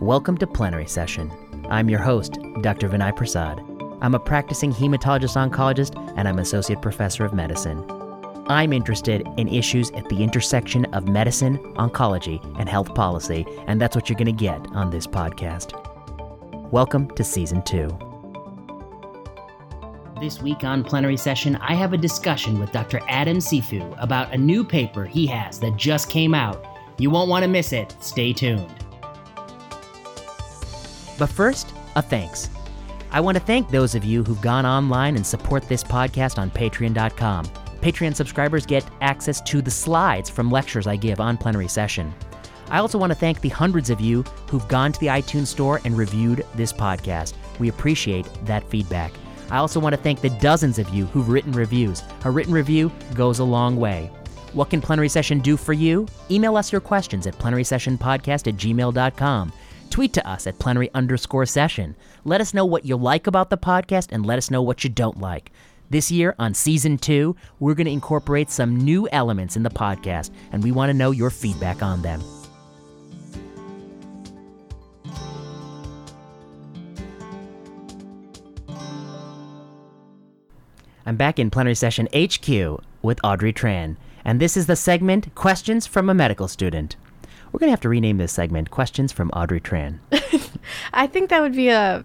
Welcome to Plenary Session. I'm your host, Dr. Vinay Prasad. I'm a practicing hematologist oncologist and I'm associate professor of medicine. I'm interested in issues at the intersection of medicine, oncology, and health policy, and that's what you're going to get on this podcast. Welcome to Season 2. This week on Plenary Session, I have a discussion with Dr. Adam Cifu about a new paper he has that just came out. You won't want to miss it. Stay tuned. But first, a thanks. I want to thank those of you who've gone online and support this podcast on patreon.com. Patreon subscribers get access to the slides from lectures I give on plenary session. I also want to thank the hundreds of you who've gone to the iTunes store and reviewed this podcast. We appreciate that feedback. I also want to thank the dozens of you who've written reviews. A written review goes a long way. What can Plenary Session do for you? Email us your questions at plenarysessionpodcast at gmail.com. Tweet to us at plenary underscore session. Let us know what you like about the podcast and let us know what you don't like. This year, on season two, we're going to incorporate some new elements in the podcast, and we want to know your feedback on them. I'm back in plenary session HQ with Audrey Tran, and this is the segment Questions from a Medical Student. We're going to have to rename this segment Questions from Audrey Tran. I think that would be a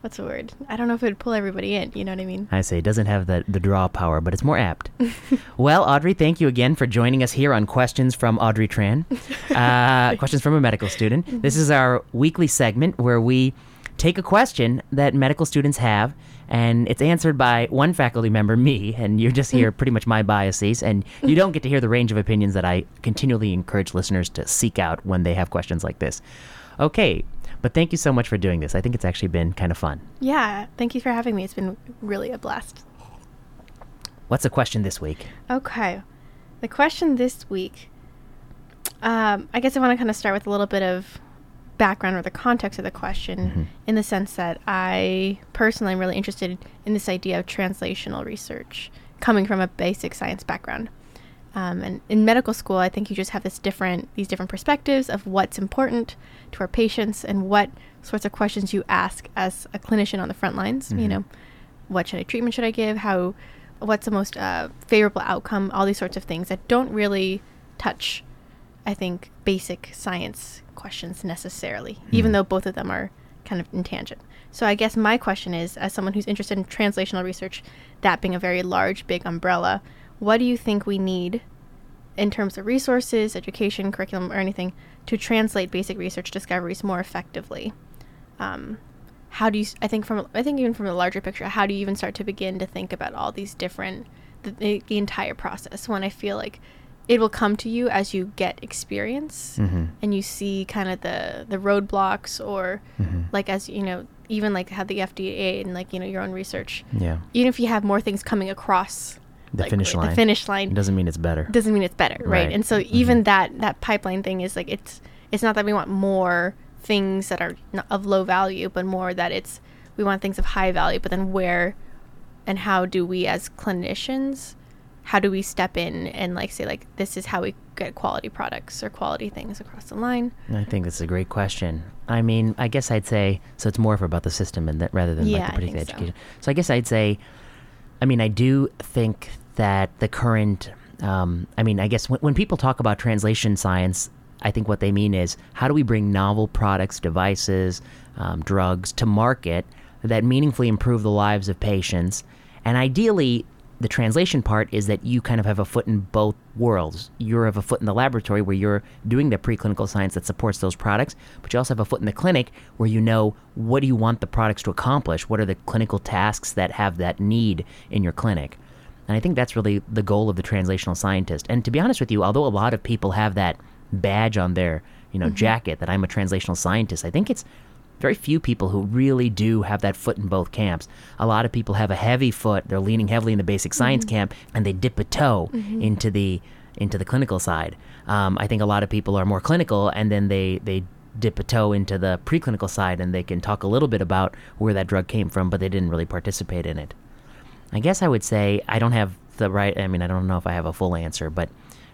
what's the word? I don't know if it would pull everybody in. You know what I mean? I say it doesn't have the, the draw power, but it's more apt. well, Audrey, thank you again for joining us here on Questions from Audrey Tran. Uh, questions from a medical student. This is our weekly segment where we take a question that medical students have and it's answered by one faculty member, me, and you just hear pretty much my biases, and you don't get to hear the range of opinions that I continually encourage listeners to seek out when they have questions like this. Okay, but thank you so much for doing this. I think it's actually been kind of fun. Yeah, thank you for having me. It's been really a blast. What's the question this week? Okay, the question this week. Um, I guess I want to kind of start with a little bit of background or the context of the question Mm-hmm. in the sense that I personally am really interested in this idea of translational research coming from a basic science background. Um, and in medical school, I think you just have this different these different perspectives of what's important to our patients and what sorts of questions you ask as a clinician on the front lines. You know, what should I treatment should I give? How, what's the most uh, favorable outcome? All these sorts of things that don't really touch, I think, basic science questions necessarily, even though both of them are kind of in tangent. So I guess my question is, as someone who's interested in translational research, that being a very large, big umbrella, what do you think we need in terms of resources, education, curriculum, or anything to translate basic research discoveries more effectively? Um, how do you? I think from I think even from the larger picture, how do you even start to begin to think about all these different the, the entire process? When I feel like it will come to you as you get experience Mm-hmm. and you see kind of the the roadblocks or Mm-hmm. like as you know even like how the FDA and like you know your own research Yeah. even if you have more things coming across The like, finish line. the finish line doesn't mean it's better. doesn't mean it's better right, Right. and so even that that pipeline thing is like it's it's not that we want more things that are of low value but more that it's we want things of high value but then where and how do we as clinicians how do we step in and like say like this is how we get quality products or quality things across the line I think that's a great question. I mean, I guess I'd say so. It's more of about the system and that rather than Yeah, like the particular think so. education. So I guess I'd say, I mean, I do think that the current, um, I mean, I guess when, when people talk about translation science, I think what they mean is how do we bring novel products, devices, um, drugs to market that meaningfully improve the lives of patients, and ideally. The translation part is that you kind of have a foot in both worlds. You're have a foot in the laboratory where you're doing the preclinical science that supports those products, but you also have a foot in the clinic where you know what do you want the products to accomplish? What are the clinical tasks that have that need in your clinic? And I think that's really the goal of the translational scientist. And to be honest with you, although a lot of people have that badge on their, you know, mm-hmm. jacket that I'm a translational scientist, I think it's very few people who really do have that foot in both camps. A lot of people have a heavy foot; they're leaning heavily in the basic science camp, and they dip a toe into the into the clinical side. Um, I think a lot of people are more clinical, and then they they dip a toe into the preclinical side, and they can talk a little bit about where that drug came from, but they didn't really participate in it. I guess I would say I don't have the right. I mean, I don't know if I have a full answer, but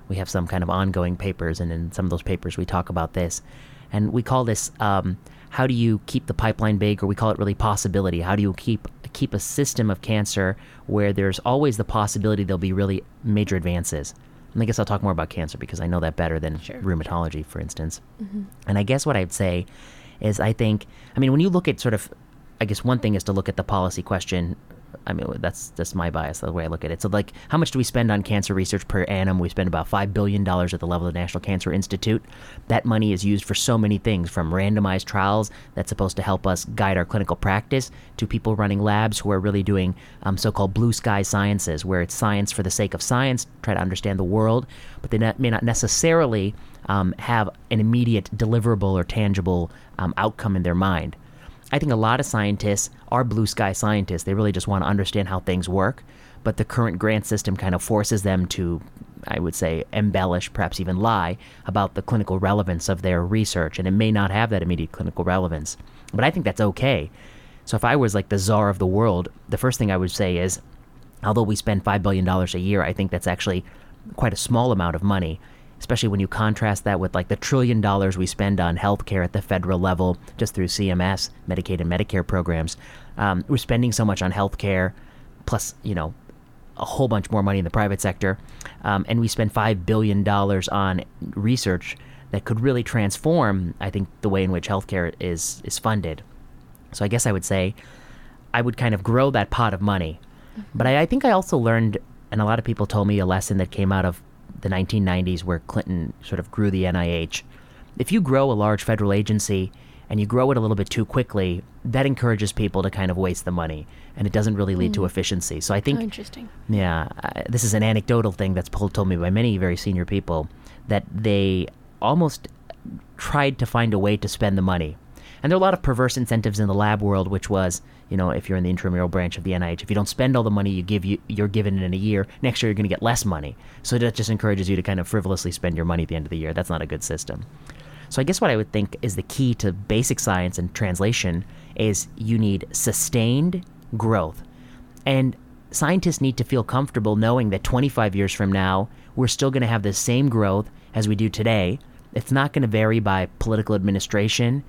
we have some kind of ongoing papers, and in some of those papers we talk about this. and we call this um, how do you keep the pipeline big, or we call it really possibility. How do you keep keep a system of cancer where there's always the possibility there'll be really major advances? And I guess I'll talk more about cancer because I know that better than Sure. rheumatology, for instance. Mm-hmm. And I guess what I'd say is I think, I mean, when you look at sort of, I guess one thing is to look at the policy question. I mean, that's that's my bias, the way I look at it. So, like, how much do we spend on cancer research per annum? We spend about $5 billion at the level of the National Cancer Institute. That money is used for so many things from randomized trials that's supposed to help us guide our clinical practice to people running labs who are really doing um, so called blue sky sciences, where it's science for the sake of science, try to understand the world, but they not, may not necessarily um, have an immediate deliverable or tangible um, outcome in their mind. I think a lot of scientists are blue sky scientists. They really just want to understand how things work, but the current grant system kind of forces them to, I would say, embellish, perhaps even lie about the clinical relevance of their research, and it may not have that immediate clinical relevance. But I think that's okay. So if I was like the czar of the world, the first thing I would say is, although we spend $5 billion a year, I think that's actually quite a small amount of money, especially when you contrast that with like the trillion dollars we spend on healthcare at the federal level just through CMS, Medicaid, and Medicare programs. Um, we're spending so much on healthcare, plus, you know, a whole bunch more money in the private sector. Um, and we spend $5 billion on research that could really transform, I think, the way in which healthcare is, is funded. So I guess I would say I would kind of grow that pot of money. But I, I think I also learned, and a lot of people told me a lesson that came out of the 1990s where Clinton sort of grew the NIH. If you grow a large federal agency and you grow it a little bit too quickly, that encourages people to kind of waste the money and it doesn't really lead to mm. efficiency. So I Oh, think interesting. yeah, I, this is an anecdotal thing that's pulled, told me by many very senior people that they almost tried to find a way to spend the money. And there are a lot of perverse incentives in the lab world, which was, you know, if you're in the intramural branch of the NIH, if you don't spend all the money you give you you're given in a year, next year you're going to get less money. So that just encourages you to kind of frivolously spend your money at the end of the year. That's not a good system. So I guess what I would think is the key to basic science and translation is you need sustained growth. And scientists need to feel comfortable knowing that 25 years from now, we're still going to have the same growth as we do today. It's not going to vary by political administration.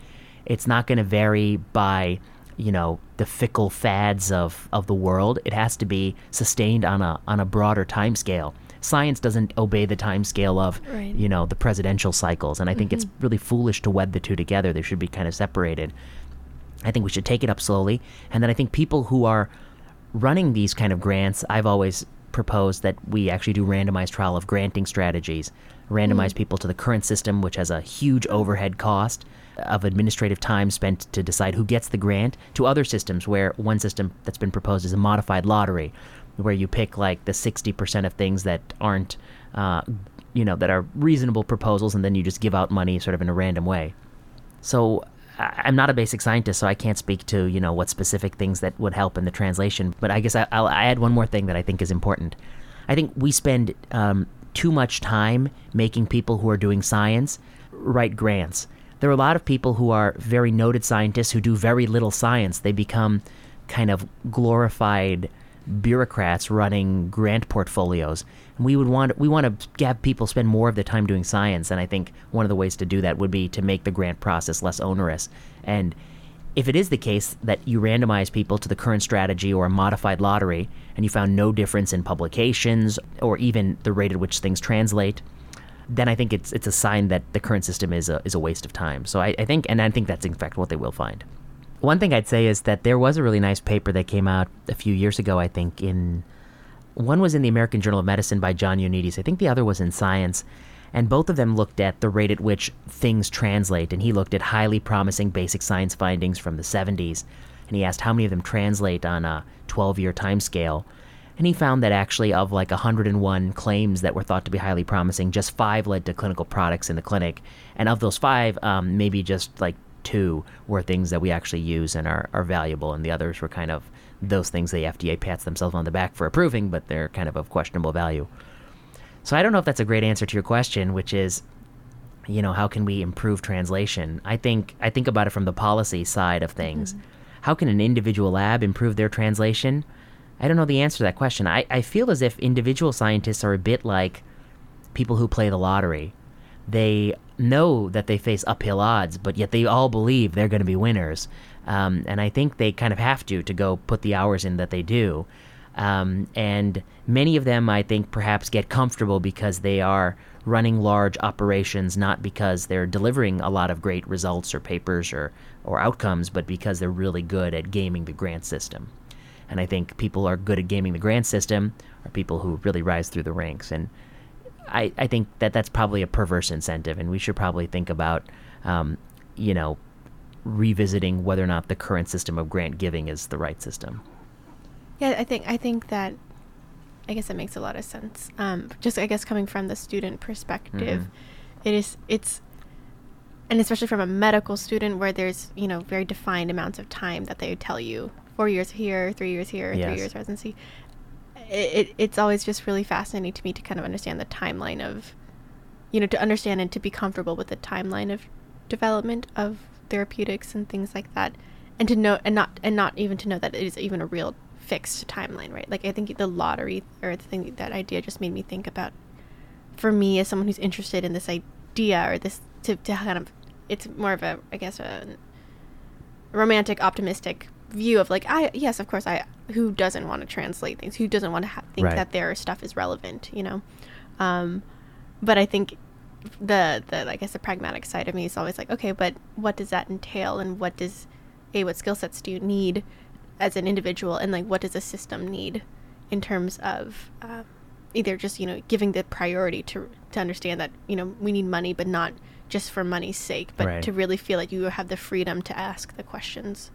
It's not going to vary by, you know, the fickle fads of, of the world. It has to be sustained on a on a broader time scale. Science doesn't obey the time scale of, Right. you know, the presidential cycles, and I think it's mm-hmm. really foolish to wed the two together. They should be kind of separated. I think we should take it up slowly. And then I think people who are running these kind of grants, I've always proposed that we actually do randomized trial of granting strategies, randomize mm. people to the current system, which has a huge overhead cost of administrative time spent to decide who gets the grant, to other systems where one system that's been proposed is a modified lottery, where you pick like the 60% of things that aren't, uh, you know, that are reasonable proposals, and then you just give out money sort of in a random way. So I'm not a basic scientist, so I can't speak to you know what specific things that would help in the translation. But I guess I, I'll add one more thing that I think is important. I think we spend um, too much time making people who are doing science write grants. There are a lot of people who are very noted scientists who do very little science. They become kind of glorified bureaucrats running grant portfolios. And we would want we want to have people spend more of their time doing science. And I think one of the ways to do that would be to make the grant process less onerous. And if it is the case that you randomize people to the current strategy or a modified lottery, and you found no difference in publications or even the rate at which things translate, then I think it's it's a sign that the current system is a is a waste of time. So I, I think, and I think that's in fact what they will find. One thing I'd say is that there was a really nice paper that came out a few years ago. I think in one was in the American Journal of Medicine by John Ioannidis. I think the other was in Science. And both of them looked at the rate at which things translate. And he looked at highly promising basic science findings from the 70s. And he asked how many of them translate on a 12 year time scale. And he found that actually, of like 101 claims that were thought to be highly promising, just five led to clinical products in the clinic. And of those five, um, maybe just like two were things that we actually use and are, are valuable. And the others were kind of those things the FDA pats themselves on the back for approving, but they're kind of of questionable value. So I don't know if that's a great answer to your question, which is, you know, how can we improve translation? I think I think about it from the policy side of things. How can an individual lab improve their translation? I don't know the answer to that question. I, I feel as if individual scientists are a bit like people who play the lottery. They know that they face uphill odds, but yet they all believe they're going to be winners. Um, and I think they kind of have to to go put the hours in that they do. Um, and many of them, I think, perhaps get comfortable because they are running large operations, not because they're delivering a lot of great results or papers or, or outcomes, but because they're really good at gaming the grant system. And I think people are good at gaming the grant system are people who really rise through the ranks. And I, I think that that's probably a perverse incentive, and we should probably think about, um, you know, revisiting whether or not the current system of grant giving is the right system. Yeah, I think I think that I guess that makes a lot of sense. Um, just I guess coming from the student perspective, Mhm. it is it's and especially from a medical student where there's you know very defined amounts of time that they tell you four years here, three years here, Yes. three years residency. It, it it's always just really fascinating to me to kind of understand the timeline of, you know, to understand and to be comfortable with the timeline of development of therapeutics and things like that, and to know and not and not even to know that it is even a real fixed timeline, right? Like I think the lottery or the thing that idea just made me think about for me as someone who's interested in this idea or this to, to kind of it's more of a I guess a romantic optimistic view of like I yes of course I who doesn't want to translate things? Who doesn't want to ha- think Right. that their stuff is relevant you know? Um but I think the the I guess the pragmatic side of me is always like okay but what does that entail? And what does a what skill sets do you need as an individual? And like what does a system need in terms of um, either just you know giving the priority to to understand that you know we need money but not just for money's sake but Right. to really feel like you have the freedom to ask the questions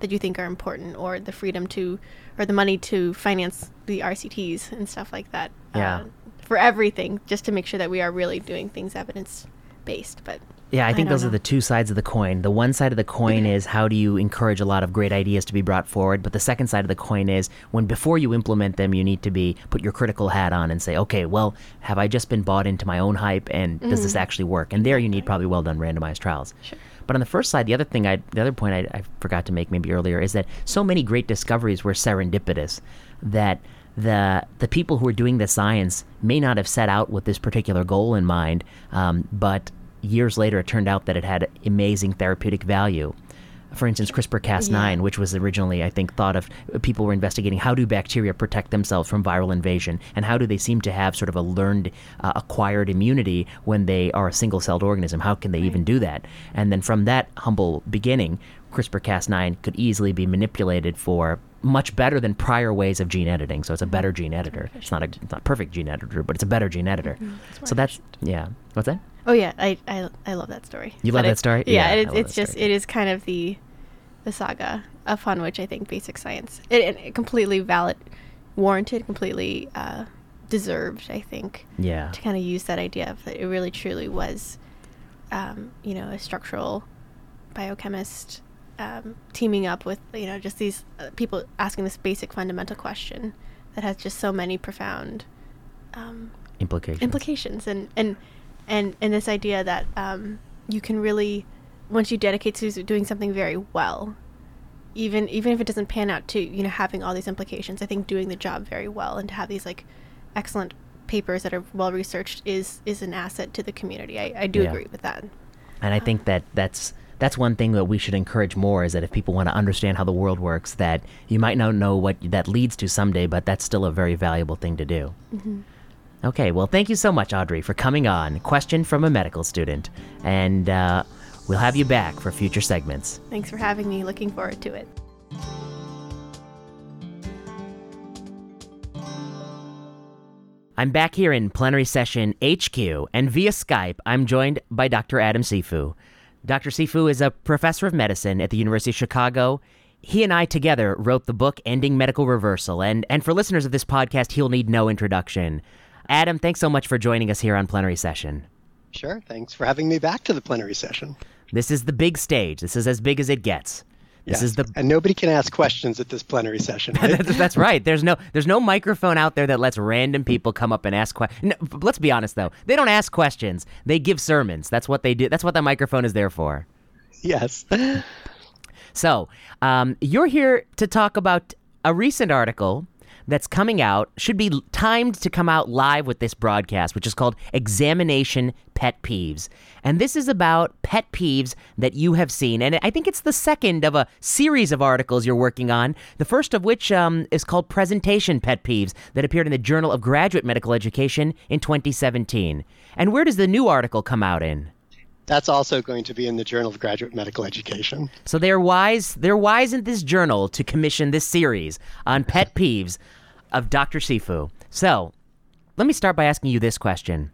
that you think are important or the freedom to or the money to finance the RCTs and stuff like that Yeah. uh, for everything just to make sure that we are really doing things evidence based but Yeah, I think don't those are the two sides of the coin. The one side of the coin is how do you encourage a lot of great ideas to be brought forward, but the second side of the coin is when before you implement them, you need to be put your critical hat on and say, okay, well, have I just been bought into my own hype, and does this actually work? And there, you need probably well done randomized trials. Sure. But on the first side, the other thing, I, the other point I, I forgot to make maybe earlier is that so many great discoveries were serendipitous that the the people who are doing the science may not have set out with this particular goal in mind, um, but years later it turned out that it had amazing therapeutic value. For instance, CRISPR-Cas9, Yeah. which was originally, I think, thought of uh, people were investigating how do bacteria protect themselves from viral invasion, and how do they seem to have sort of a learned, uh, acquired immunity when they are a single-celled organism? How can they even do that? And then from that humble beginning, CRISPR-Cas9 could easily be manipulated for much better than prior ways of gene editing. So it's a mm-hmm. better gene editor. It's not a it's not a perfect gene editor, but it's a better gene editor. Mm-hmm. It's So that's yeah. What's that? Oh yeah, I I, I love that story. You love that story? Yeah, Yeah, it's just story. it is kind of the the saga upon which I think basic science it, it, it completely valid, warranted, completely uh, deserved. I think Yeah. to kind of use that idea of that it really truly was, um, you know, a structural biochemist um, teaming up with you know just these uh, people asking this basic fundamental question that has just so many profound um, Implications. implications and and and and this idea that um, you can really once you dedicate to doing something very well even even if it doesn't pan out to you know having all these implications i think doing the job very well and to have these like excellent papers that are well researched is is an asset to the community i, I do Yeah. agree with that And I think that that's that's one thing that we should encourage more is that if people want to understand how the world works, that you might not know what that leads to someday, but that's still a very valuable thing to do. Okay, well, thank you so much, Audrey, for coming on. Question from a medical student, and uh, we'll have you back for future segments. thanks for having me looking forward to it I'm back here in plenary session HQ, and via Skype, I'm joined by Dr. Adam Cifu. Dr. Cifu is a professor of medicine at the University of Chicago. He and I together wrote the book Ending Medical Reversal, and, and for listeners of this podcast, he'll need no introduction. Adam, thanks so much for joining us here on plenary session. Sure. Thanks for having me back to the plenary session. This is the big stage. This is as big as it gets. This Yes. is the and nobody can ask questions at this plenary session. Right? that's, that's right. There's no there's no microphone out there that lets random people come up and ask questions. No, let's be honest though, they don't ask questions. They give sermons. That's what they do. That's what the microphone is there for. yes. So um, you're here to talk about a recent article that's coming out should be timed to come out live with this broadcast, which is called Examination Pet Peeves. And this is about pet peeves that you have seen. And I think it's the second of a series of articles you're working on, the first of which um, is called Presentation Pet Peeves that appeared in the Journal of Graduate Medical Education in 2017. And where does the new article come out in? That's also going to be in the Journal of Graduate Medical Education. So they're wise. They're wise in this journal to commission this series on pet peeves of Dr. Cifu. So, let me start by asking you this question: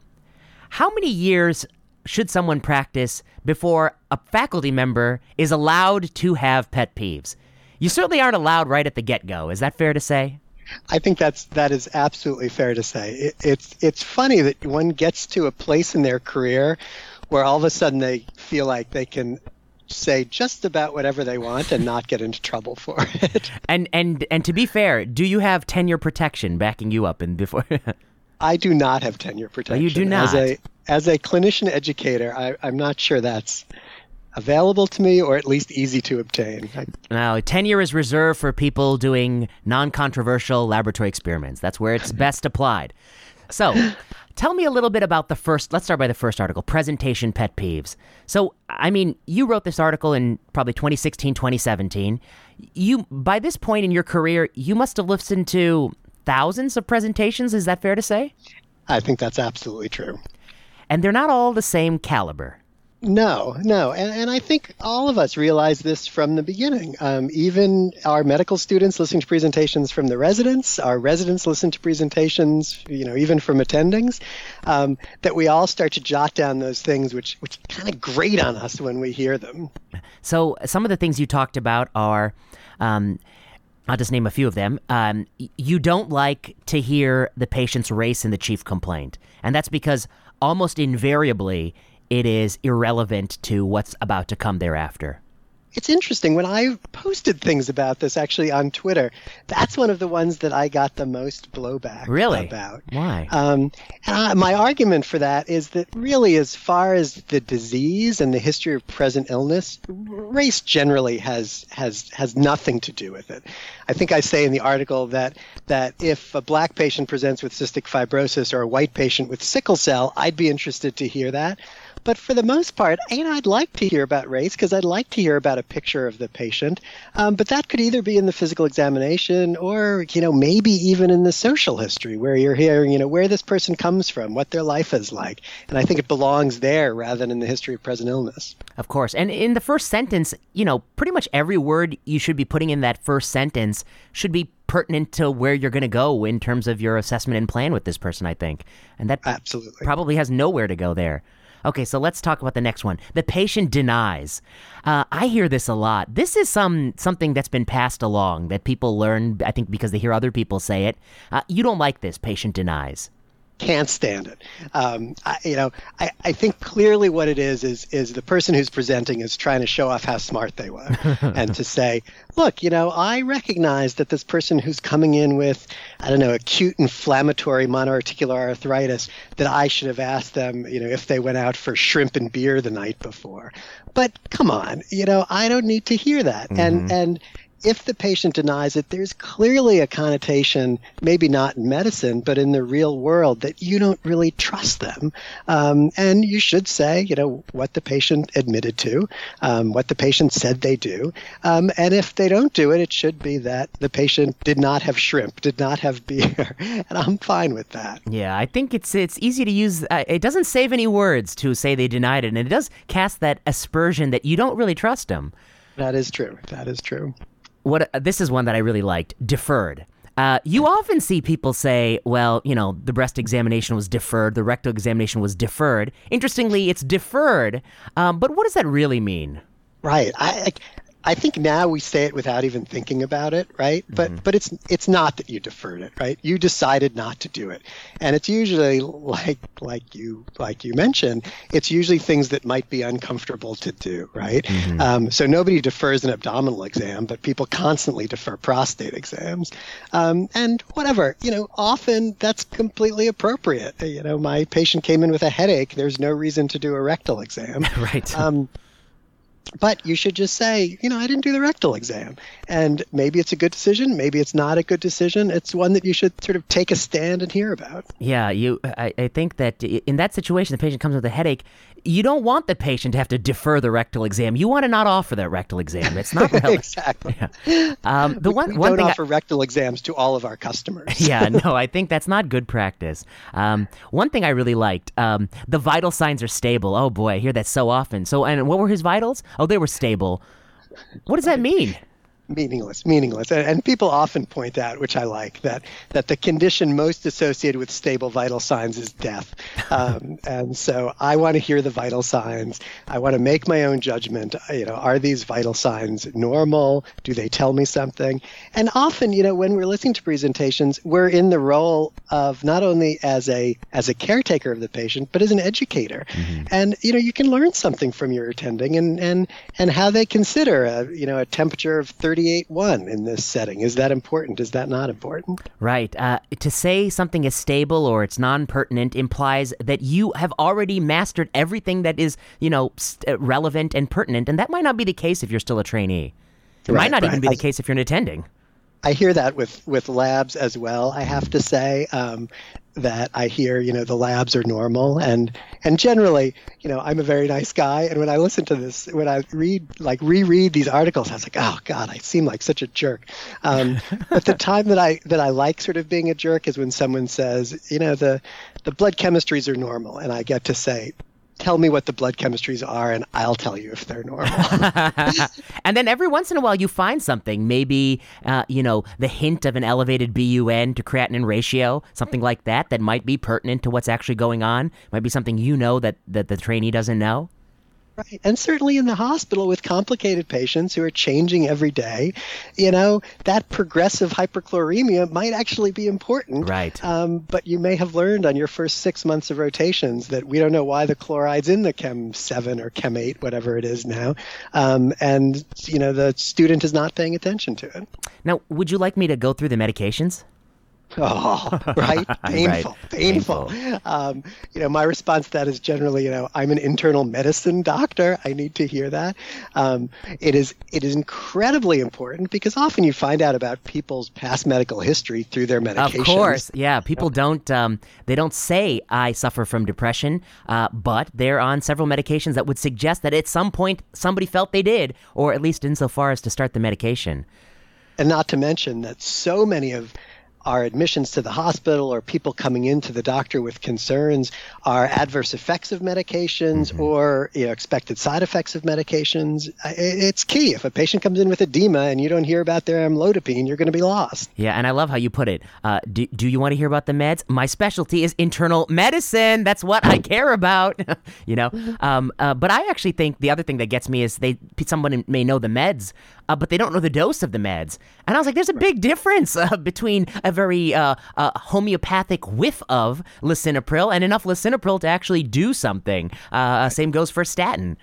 How many years should someone practice before a faculty member is allowed to have pet peeves? You certainly aren't allowed right at the get-go. Is that fair to say? I think that's that is absolutely fair to say. It, it's it's funny that one gets to a place in their career where all of a sudden they feel like they can say just about whatever they want and not get into trouble for it. And and and to be fair, do you have tenure protection backing you up and before? I do not have tenure protection. you do not. As a as a clinician educator, I, I'm not sure that's available to me or at least easy to obtain. Now, tenure is reserved for people doing non-controversial laboratory experiments. That's where it's best applied. So, tell me a little bit about the first. Let's start by the first article presentation pet peeves. So, I mean, you wrote this article in probably 2016, 2017. You, by this point in your career, you must have listened to thousands of presentations. Is that fair to say? I think that's absolutely true. And they're not all the same caliber. No, no, and, and I think all of us realize this from the beginning. Um, even our medical students listening to presentations from the residents, our residents listen to presentations, you know, even from attendings. Um, that we all start to jot down those things which which kind of grate on us when we hear them. So some of the things you talked about are. Um, I'll just name a few of them. Um, you don't like to hear the patient's race in the chief complaint, and that's because almost invariably it is irrelevant to what's about to come thereafter. It's interesting. When I posted things about this actually on Twitter, that's one of the ones that I got the most blowback really? about. Why? Um, I, my argument for that is that really, as far as the disease and the history of present illness, race generally has has has nothing to do with it. I think I say in the article that that if a black patient presents with cystic fibrosis or a white patient with sickle cell, I'd be interested to hear that. But for the most part, you know, I'd like to hear about race because I'd like to hear about a picture of the patient. Um, but that could either be in the physical examination or, you know, maybe even in the social history where you're hearing, you know, where this person comes from, what their life is like. And I think it belongs there rather than in the history of present illness. Of course. And in the first sentence, you know, pretty much every word you should be putting in that first sentence should be pertinent to where you're going to go in terms of your assessment and plan with this person, I think. And that absolutely probably has nowhere to go there. Okay, so let's talk about the next one. The patient denies. Uh, I hear this a lot. This is some something that's been passed along that people learn. I think because they hear other people say it. Uh, you don't like this. Patient denies can't stand it. Um, I, you know, I, I think clearly what it is is is the person who's presenting is trying to show off how smart they were, and to say, look, you know, I recognize that this person who's coming in with, I don't know, acute inflammatory monoarticular arthritis, that I should have asked them, you know, if they went out for shrimp and beer the night before. But come on, you know, I don't need to hear that, mm-hmm. and and if the patient denies it, there's clearly a connotation, maybe not in medicine, but in the real world, that you don't really trust them. Um, and you should say, you know, what the patient admitted to, um, what the patient said they do. Um, and if they don't do it, it should be that the patient did not have shrimp, did not have beer. and I'm fine with that. Yeah, I think it's it's easy to use. Uh, it doesn't save any words to say they denied it, and it does cast that aspersion that you don't really trust them. That is true. That is true what this is one that I really liked. Deferred. Uh, you often see people say, well, you know, the breast examination was deferred, the rectal examination was deferred. Interestingly, it's deferred, um, but what does that really mean? Right. I, I think now we say it without even thinking about it, right? But mm-hmm. but it's it's not that you deferred it, right? You decided not to do it, and it's usually like like you like you mentioned, it's usually things that might be uncomfortable to do, right? Mm-hmm. Um, so nobody defers an abdominal exam, but people constantly defer prostate exams, um, and whatever, you know, often that's completely appropriate. You know, my patient came in with a headache. There's no reason to do a rectal exam, right? Um, but you should just say, you know, I didn't do the rectal exam. And maybe it's a good decision, maybe it's not a good decision. It's one that you should sort of take a stand and hear about. Yeah, you. I, I think that in that situation, the patient comes with a headache. You don't want the patient to have to defer the rectal exam. You want to not offer that rectal exam. It's not exactly. Yeah. Um, the one we one don't thing. I- offer rectal exams to all of our customers. yeah, no, I think that's not good practice. Um, one thing I really liked, um, the vital signs are stable. Oh boy, I hear that so often. So, and what were his vitals? Oh, they were stable. What does that mean? Meaningless meaningless. And, and people often point out which i like that that the condition most associated with stable vital signs is death. Um, and so i want to hear the vital signs. I want to make my own judgment. You know are these vital signs normal? Do they tell me something? And often you know when we're listening to presentations we're in the role of not only as a as a caretaker of the patient but as an educator. And you know you can learn something from your attending and and and how they consider a you know a temperature of 38.1 in this setting is that important is that not important Right. Uh, to say something is stable or it's non-pertinent implies that you have already mastered everything that is, you know, st- uh, relevant and pertinent, and that might not be the case if you're still a trainee. It might Right, not even be the case if you're an attending. I hear that with with labs as well. I have to say um, that I hear you know the labs are normal and and generally you know I'm a very nice guy and when I listen to this when I read like reread these articles I was like oh god I seem like such a jerk. Um, but the time that I that I like sort of being a jerk is when someone says you know the the blood chemistries are normal and I get to say. Tell me what the blood chemistries are, and I'll tell you if they're normal. and then every once in a while you find something, maybe uh, you know the hint of an elevated BUN to creatinine ratio, something like that, that might be pertinent to what's actually going on. Might be something you know that that the trainee doesn't know. Right. And certainly in the hospital with complicated patients who are changing every day, you know, that progressive hyperchloremia might actually be important. Right. Um, but you may have learned on your first six months of rotations that we don't know why the chloride's in the Chem 7 or Chem 8, whatever it is now. Um, and, you know, the student is not paying attention to it. Now, would you like me to go through the medications? Oh, right. Painful, Painful. painful. Um, you know, my response to that is generally, you know, I'm an internal medicine doctor. I need to hear that. Um, it is it is incredibly important because often you find out about people's past medical history through their medications. Of course, yeah. People don't um, they don't say I suffer from depression, uh, but they're on several medications that would suggest that at some point somebody felt they did, or at least insofar as to start the medication. And not to mention that so many of our admissions to the hospital or people coming into the doctor with concerns are adverse effects of medications or you know, expected side effects of medications. It's key. If a patient comes in with edema and you don't hear about their amlodipine, you're going to be lost. Yeah, and I love how you put it. Uh, do, do you want to hear about the meds? My specialty is internal medicine. That's what I care about. you know, um, uh, but I actually think the other thing that gets me is they someone may know the meds, uh, but they don't know the dose of the meds. And I was like, there's a big difference uh, between a very uh, uh, homeopathic whiff of lisinopril and enough lisinopril to actually do something. Uh, same goes for statin.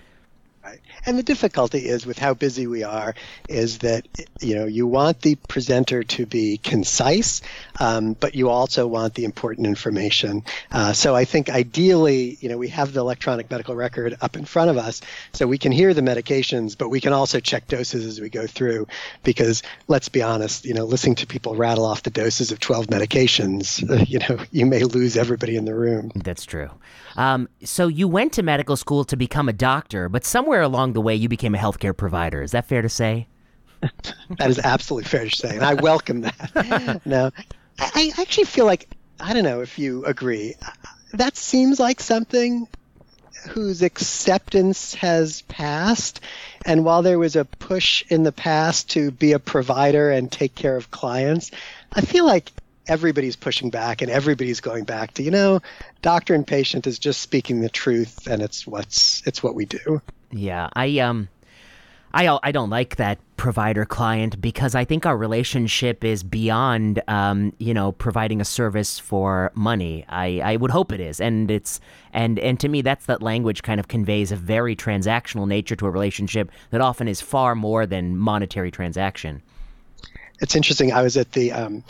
Right. And the difficulty is with how busy we are is that you know you want the presenter to be concise, um, but you also want the important information. Uh, so I think ideally, you know, we have the electronic medical record up in front of us, so we can hear the medications, but we can also check doses as we go through. Because let's be honest, you know, listening to people rattle off the doses of 12 medications, you know, you may lose everybody in the room. That's true. Um, so you went to medical school to become a doctor, but somewhere along the way you became a healthcare provider. Is that fair to say? That is absolutely fair to say, and I welcome that. no, I, I actually feel like I don't know if you agree. That seems like something whose acceptance has passed, and while there was a push in the past to be a provider and take care of clients, I feel like everybody's pushing back and everybody's going back to you know doctor and patient is just speaking the truth and it's what's it's what we do Yeah, I um, I I don't like that provider client because I think our relationship is beyond um, you know, providing a service for money. I I would hope it is, and it's and and to me that's that language kind of conveys a very transactional nature to a relationship that often is far more than monetary transaction. it's interesting. I was at the um,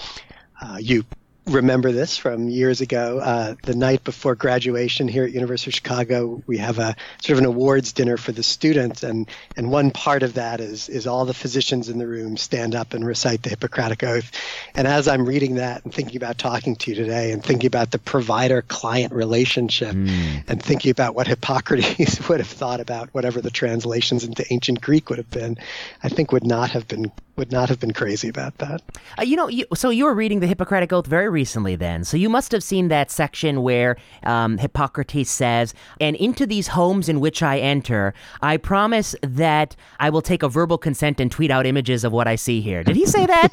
uh, you remember this from years ago. Uh, the night before graduation here at University of Chicago, we have a sort of an awards dinner for the students, and and one part of that is is all the physicians in the room stand up and recite the Hippocratic Oath. And as I'm reading that and thinking about talking to you today, and thinking about the provider-client relationship, mm. and thinking about what Hippocrates would have thought about whatever the translations into ancient Greek would have been, I think would not have been would not have been crazy about that. Uh, you know, you, so you were reading the Hippocratic Oath very recently, then. So you must have seen that section where um, Hippocrates says, "And into these homes in which I enter, I promise that I will take a verbal consent and tweet out images of what I see here." Did he say that?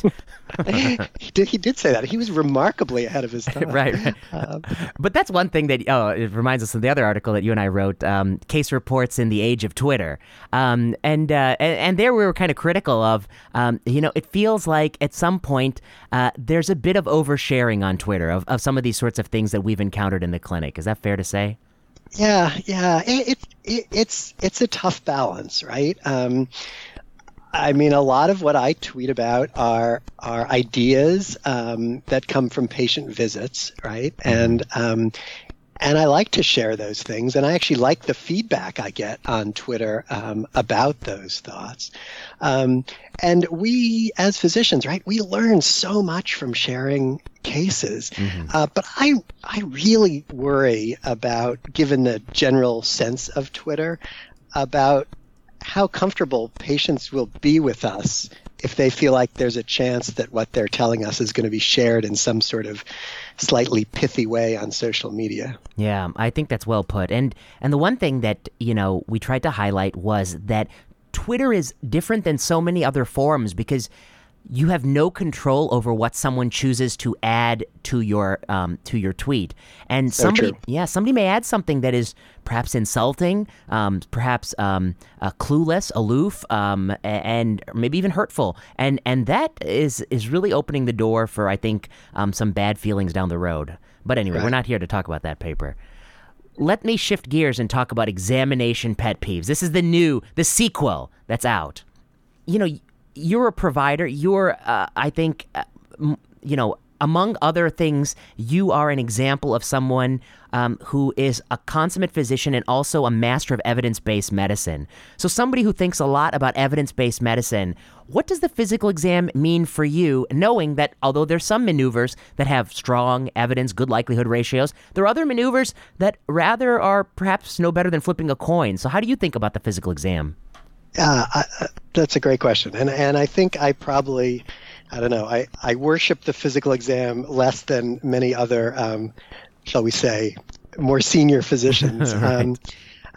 he did. He did say that. He was remarkably ahead of his time. right. right. Um, but that's one thing that oh, it reminds us of the other article that you and I wrote, um, case reports in the age of Twitter, um, and, uh, and, and there we were kind of critical of. Um, you know, it feels like at some point uh, there's a bit of oversharing on Twitter of, of some of these sorts of things that we've encountered in the clinic. Is that fair to say? Yeah, yeah. It, it, it's it's a tough balance, right? Um, I mean, a lot of what I tweet about are are ideas um, that come from patient visits, right? Mm-hmm. And um, and I like to share those things, and I actually like the feedback I get on Twitter um, about those thoughts. Um, and we, as physicians, right, we learn so much from sharing cases. Mm-hmm. Uh, but I, I really worry about, given the general sense of Twitter, about how comfortable patients will be with us if they feel like there's a chance that what they're telling us is going to be shared in some sort of slightly pithy way on social media. Yeah, I think that's well put. And and the one thing that, you know, we tried to highlight was that Twitter is different than so many other forums because you have no control over what someone chooses to add to your um, to your tweet. And somebody, yeah, somebody may add something that is perhaps insulting, um, perhaps um, uh, clueless, aloof, um, and maybe even hurtful. And and that is is really opening the door for I think um, some bad feelings down the road. But anyway, right. we're not here to talk about that paper. Let me shift gears and talk about examination pet peeves. This is the new, the sequel that's out. You know, you're a provider. You're, uh, I think, uh, you know, among other things, you are an example of someone um, who is a consummate physician and also a master of evidence based medicine. So, somebody who thinks a lot about evidence based medicine, what does the physical exam mean for you, knowing that although there's some maneuvers that have strong evidence, good likelihood ratios, there are other maneuvers that rather are perhaps no better than flipping a coin. So, how do you think about the physical exam? Uh, I, that's a great question, and and I think I probably, I don't know, I I worship the physical exam less than many other, um, shall we say, more senior physicians. right. um,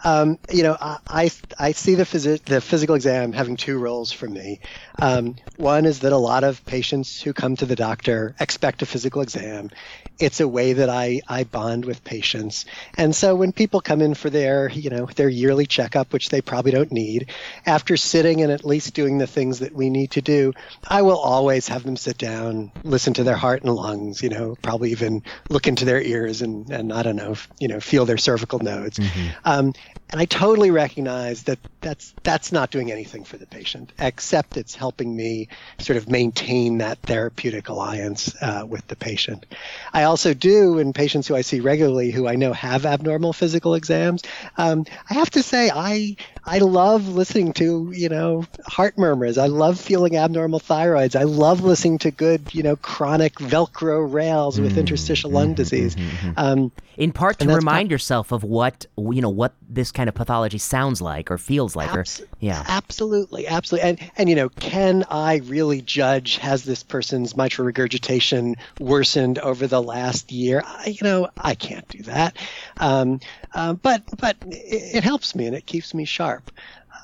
um, you know, I, I see the, phys- the physical exam having two roles for me. Um, one is that a lot of patients who come to the doctor expect a physical exam. It's a way that I, I bond with patients. And so when people come in for their, you know, their yearly checkup, which they probably don't need, after sitting and at least doing the things that we need to do, I will always have them sit down, listen to their heart and lungs, you know, probably even look into their ears and, and I don't know, you know, feel their cervical nodes. Mm-hmm. Um, time and I totally recognize that that's that's not doing anything for the patient, except it's helping me sort of maintain that therapeutic alliance uh, with the patient. I also do in patients who I see regularly who I know have abnormal physical exams. Um, I have to say I I love listening to you know heart murmurs. I love feeling abnormal thyroids. I love listening to good you know chronic Velcro rales with mm-hmm. interstitial lung mm-hmm, disease. Mm-hmm. Um, in part to remind yourself of what you know what this kind of pathology sounds like or feels like Abs- or yeah. absolutely absolutely. And and you know can i really judge has this person's mitral regurgitation worsened over the last year? I, you know i can't do that. Um, uh, but but it, it helps me and it keeps me sharp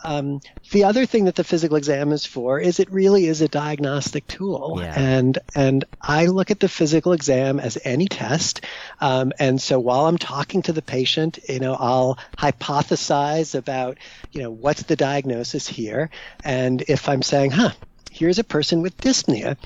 um, the other thing that the physical exam is for is it really is a diagnostic tool, yeah. and and I look at the physical exam as any test. Um, and so while I'm talking to the patient, you know, I'll hypothesize about, you know, what's the diagnosis here, and if I'm saying, huh, here's a person with dyspnea.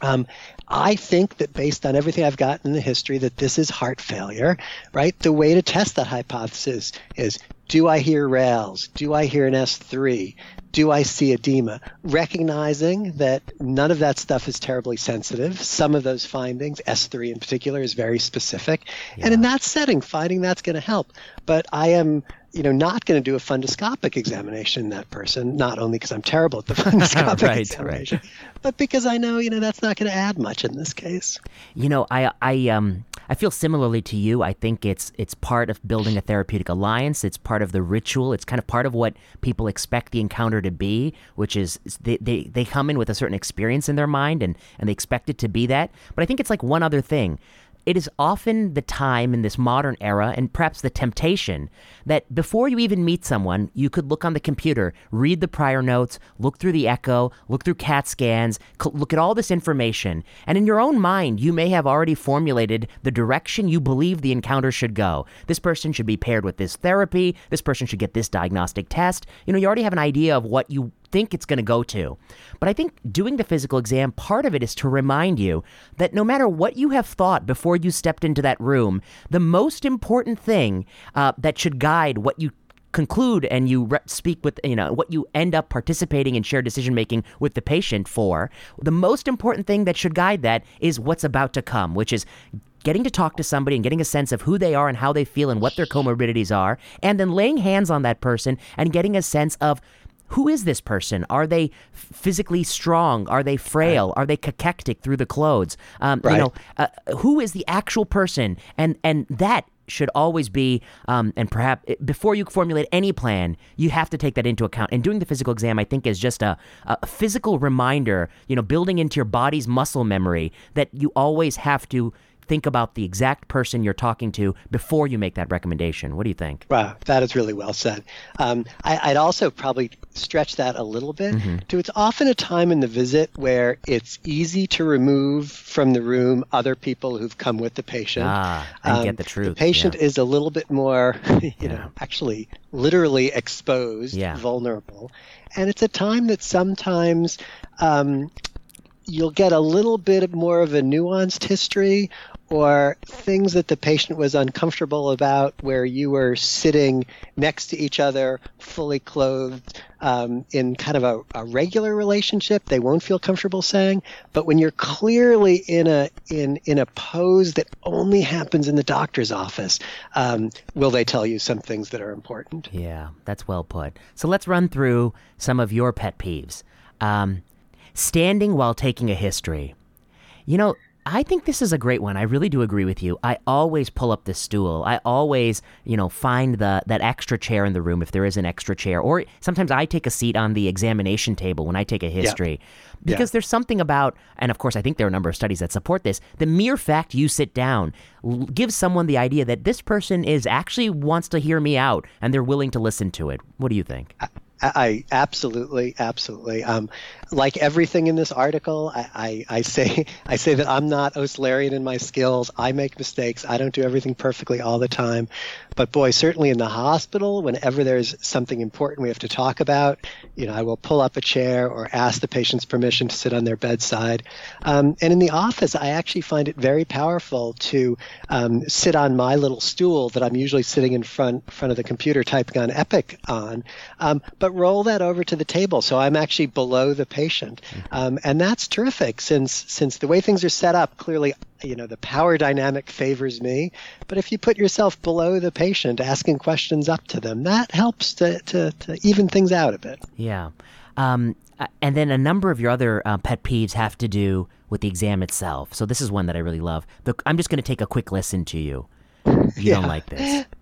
Um, I think that based on everything I've gotten in the history, that this is heart failure, right? The way to test that hypothesis is do I hear rales? Do I hear an S3? do I see edema? Recognizing that none of that stuff is terribly sensitive. Some of those findings, S3 in particular, is very specific. Yeah. And in that setting, finding that's going to help. But I am you know, not going to do a fundoscopic examination in that person, not only because I'm terrible at the fundoscopic right, examination, right. but because I know, you know, that's not going to add much in this case. You know, I, I, um, I feel similarly to you. I think it's it's part of building a therapeutic alliance. It's part of the ritual. It's kind of part of what people expect the encounter to be, which is they, they, they come in with a certain experience in their mind and, and they expect it to be that. But I think it's like one other thing it is often the time in this modern era, and perhaps the temptation, that before you even meet someone, you could look on the computer, read the prior notes, look through the echo, look through CAT scans, look at all this information, and in your own mind, you may have already formulated the direction you believe the encounter should go. This person should be paired with this therapy, this person should get this diagnostic test. You know, you already have an idea of what you think it's going to go to. But I think doing the physical exam, part of it is to remind you that no matter what you have thought before you stepped into that room, the most important thing uh, that should guide what you conclude and you re- speak with you know what you end up participating in shared decision making with the patient for the most important thing that should guide that is what's about to come which is getting to talk to somebody and getting a sense of who they are and how they feel and what their comorbidities are and then laying hands on that person and getting a sense of who is this person? Are they physically strong? Are they frail? Are they cachectic through the clothes? Um, right. You know, uh, who is the actual person? And and that should always be, um, and perhaps before you formulate any plan, you have to take that into account. And doing the physical exam, I think, is just a, a physical reminder, you know, building into your body's muscle memory that you always have to think about the exact person you're talking to before you make that recommendation. What do you think? Wow, that is really well said. Um, I, would also probably stretch that a little bit mm-hmm. to it's often a time in the visit where it's easy to remove from the room other people who've come with the patient. Ah, and um, get the truth. The patient yeah. is a little bit more, you yeah. know, actually literally exposed, yeah. vulnerable. And it's a time that sometimes um, you'll get a little bit more of a nuanced history or things that the patient was uncomfortable about where you were sitting next to each other fully clothed um, in kind of a, a, regular relationship they won't feel comfortable saying. But when you're clearly in a in in a pose that only happens in the doctor's office um, will they tell you some things that are important? Yeah that's well put. So let's run through some of your pet peeves. Um, standing while taking a history. You know I think this is a great one. I really do agree with you. I always pull up the stool. I always, you know, find the that extra chair in the room if there is an extra chair. Or sometimes I take a seat on the examination table when I take a history. Yeah. Because yeah. there's something about, and of course, I think there are a number of studies that support this. The mere fact you sit down gives someone the idea that this person is actually wants to hear me out and they're willing to listen to it. What do you think? I, I absolutely, absolutely. Um, like everything in this article, I, I, I, say I say that I'm not Oslerian in my skills. I make mistakes. I don't do everything perfectly all the time. But boy, certainly in the hospital, whenever there's something important we have to talk about, you know, I will pull up a chair or ask the patient's permission to sit on their bedside. Um, and in the office, I actually find it very powerful to um, sit on my little stool that I'm usually sitting in front front of the computer typing on Epic on, um, but roll that over to the table so I'm actually below the patient, um, and that's terrific since since the way things are set up, clearly you know the power dynamic favors me. But if you put yourself below the patient asking questions up to them that helps to, to, to even things out a bit. Yeah. Um, and then a number of your other uh, pet peeves have to do with the exam itself. So this is one that i really love. I'm just going to take a quick listen to you. You yeah. don't like this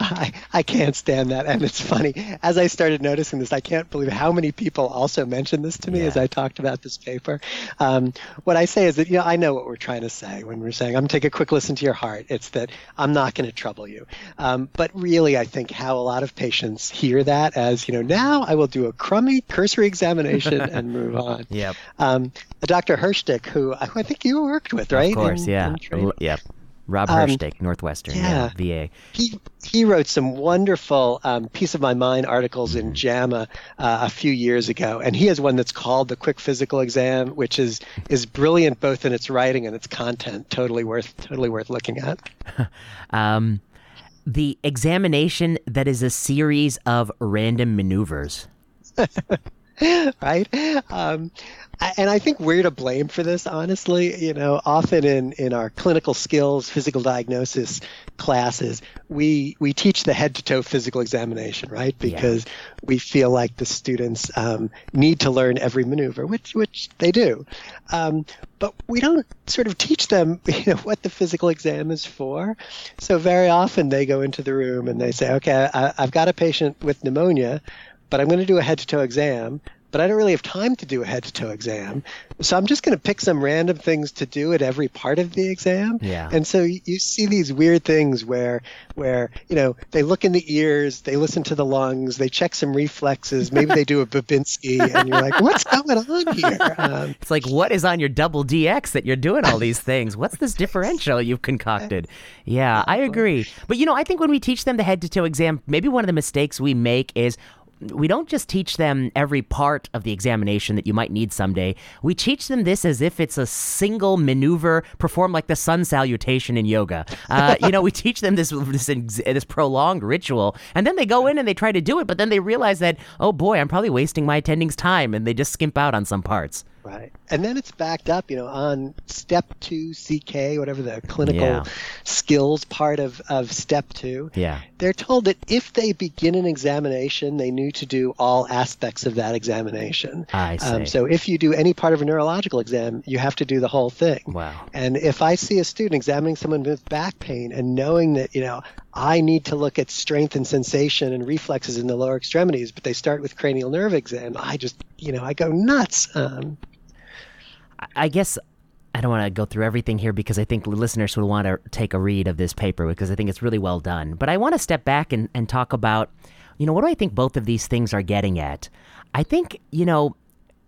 I, I can't stand that. And it's funny. As I started noticing this, I can't believe how many people also mentioned this to me yeah. as I talked about this paper. Um, what I say is that, you know, I know what we're trying to say when we're saying, I'm going to take a quick listen to your heart. It's that I'm not going to trouble you. Um, but really, I think how a lot of patients hear that as, you know, now I will do a crummy cursory examination and move on. Yep. Um, Dr. Hirschtick, who, who I think you worked with, right? Of course, in, yeah. In yep. Rob um, Hirschtick, Northwestern, yeah. yeah. VA. He he wrote some wonderful um, piece of my mind articles mm-hmm. in JAMA uh, a few years ago, and he has one that's called the Quick Physical Exam, which is is brilliant both in its writing and its content. Totally worth totally worth looking at. um, the examination that is a series of random maneuvers. right? Um, and I think we're to blame for this, honestly. You know, often in, in our clinical skills, physical diagnosis classes, we we teach the head to toe physical examination, right? Because yeah. we feel like the students um, need to learn every maneuver, which which they do. Um, but we don't sort of teach them, you know, what the physical exam is for. So very often they go into the room and they say, "Okay, I, I've got a patient with pneumonia." But I'm going to do a head to toe exam but I don't really have time to do a head to toe exam. So I'm just going to pick some random things to do at every part of the exam. Yeah. And so you see these weird things where, where, you know, they look in the ears, they listen to the lungs, they check some reflexes, maybe they do a Babinski, and you're like, what's going on here? Um, it's like, what is on your double DX that you're doing all these things? What's this differential you've concocted? Yeah, I agree. But, you know, I think when we teach them the head to toe exam, maybe one of the mistakes we make is we don't just teach them every part of the examination that you might need someday. We teach them this as if it's a single maneuver performed like the sun salutation in yoga. Uh, you know, we teach them this, this this prolonged ritual, and then they go in and they try to do it, but then they realize that oh boy, I'm probably wasting my attending's time, and they just skimp out on some parts. Right. And then it's backed up, you know, on step two, CK, whatever the clinical yeah. skills part of, of step two. Yeah. They're told that if they begin an examination, they need to do all aspects of that examination. I see. Um, so if you do any part of a neurological exam, you have to do the whole thing. Wow. And if I see a student examining someone with back pain and knowing that, you know, I need to look at strength and sensation and reflexes in the lower extremities, but they start with cranial nerve exam, I just, you know, I go nuts. Um, I guess I don't want to go through everything here because I think listeners would want to take a read of this paper because I think it's really well done. But I want to step back and, and talk about, you know, what do I think both of these things are getting at? I think, you know,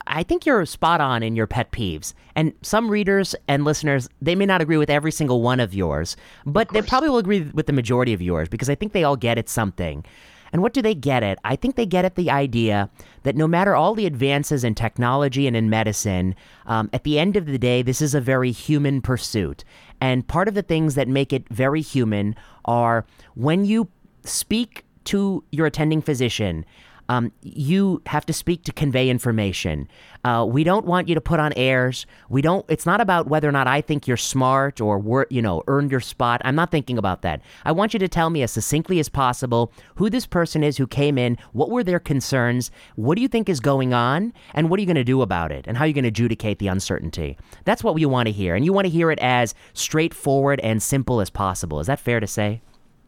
I think you're spot on in your pet peeves. And some readers and listeners, they may not agree with every single one of yours, but of they probably will agree with the majority of yours because I think they all get at something. And what do they get at? I think they get at the idea that no matter all the advances in technology and in medicine, um, at the end of the day, this is a very human pursuit. And part of the things that make it very human are when you speak to your attending physician, um, you have to speak to convey information. Uh, we don't want you to put on airs. We don't. It's not about whether or not I think you're smart or wor- you know earned your spot. I'm not thinking about that. I want you to tell me as succinctly as possible who this person is who came in. What were their concerns? What do you think is going on? And what are you going to do about it? And how are you going to adjudicate the uncertainty? That's what we want to hear. And you want to hear it as straightforward and simple as possible. Is that fair to say?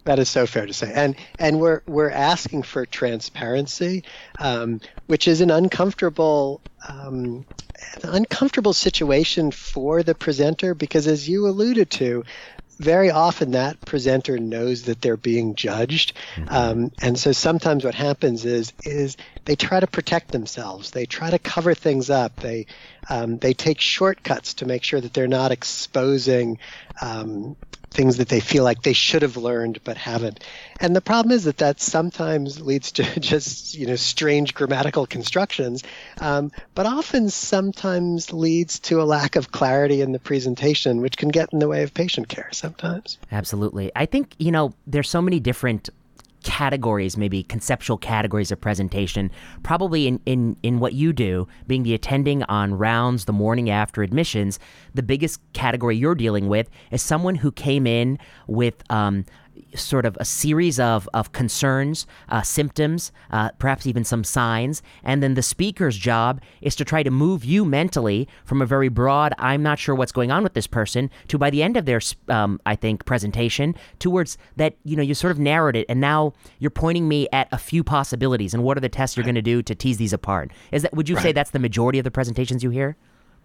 That is so fair to say, and and we're we're asking for transparency, um, which is an uncomfortable um, an uncomfortable situation for the presenter because, as you alluded to, very often that presenter knows that they're being judged, mm-hmm. um, and so sometimes what happens is is they try to protect themselves. They try to cover things up. They um, they take shortcuts to make sure that they're not exposing um, things that they feel like they should have learned but haven't. And the problem is that that sometimes leads to just you know strange grammatical constructions, um, but often sometimes leads to a lack of clarity in the presentation, which can get in the way of patient care sometimes. Absolutely, I think you know there's so many different categories, maybe conceptual categories of presentation, probably in, in, in what you do, being the attending on rounds the morning after admissions, the biggest category you're dealing with is someone who came in with um, sort of a series of, of concerns, uh, symptoms, uh, perhaps even some signs. And then the speaker's job is to try to move you mentally from a very broad, I'm not sure what's going on with this person, to by the end of their, um, I think, presentation, towards that, you know, you sort of narrowed it. And now you're pointing me at a few possibilities and what are the tests you're going to do to tease these apart. Is that, would you right. say that's the majority of the presentations you hear?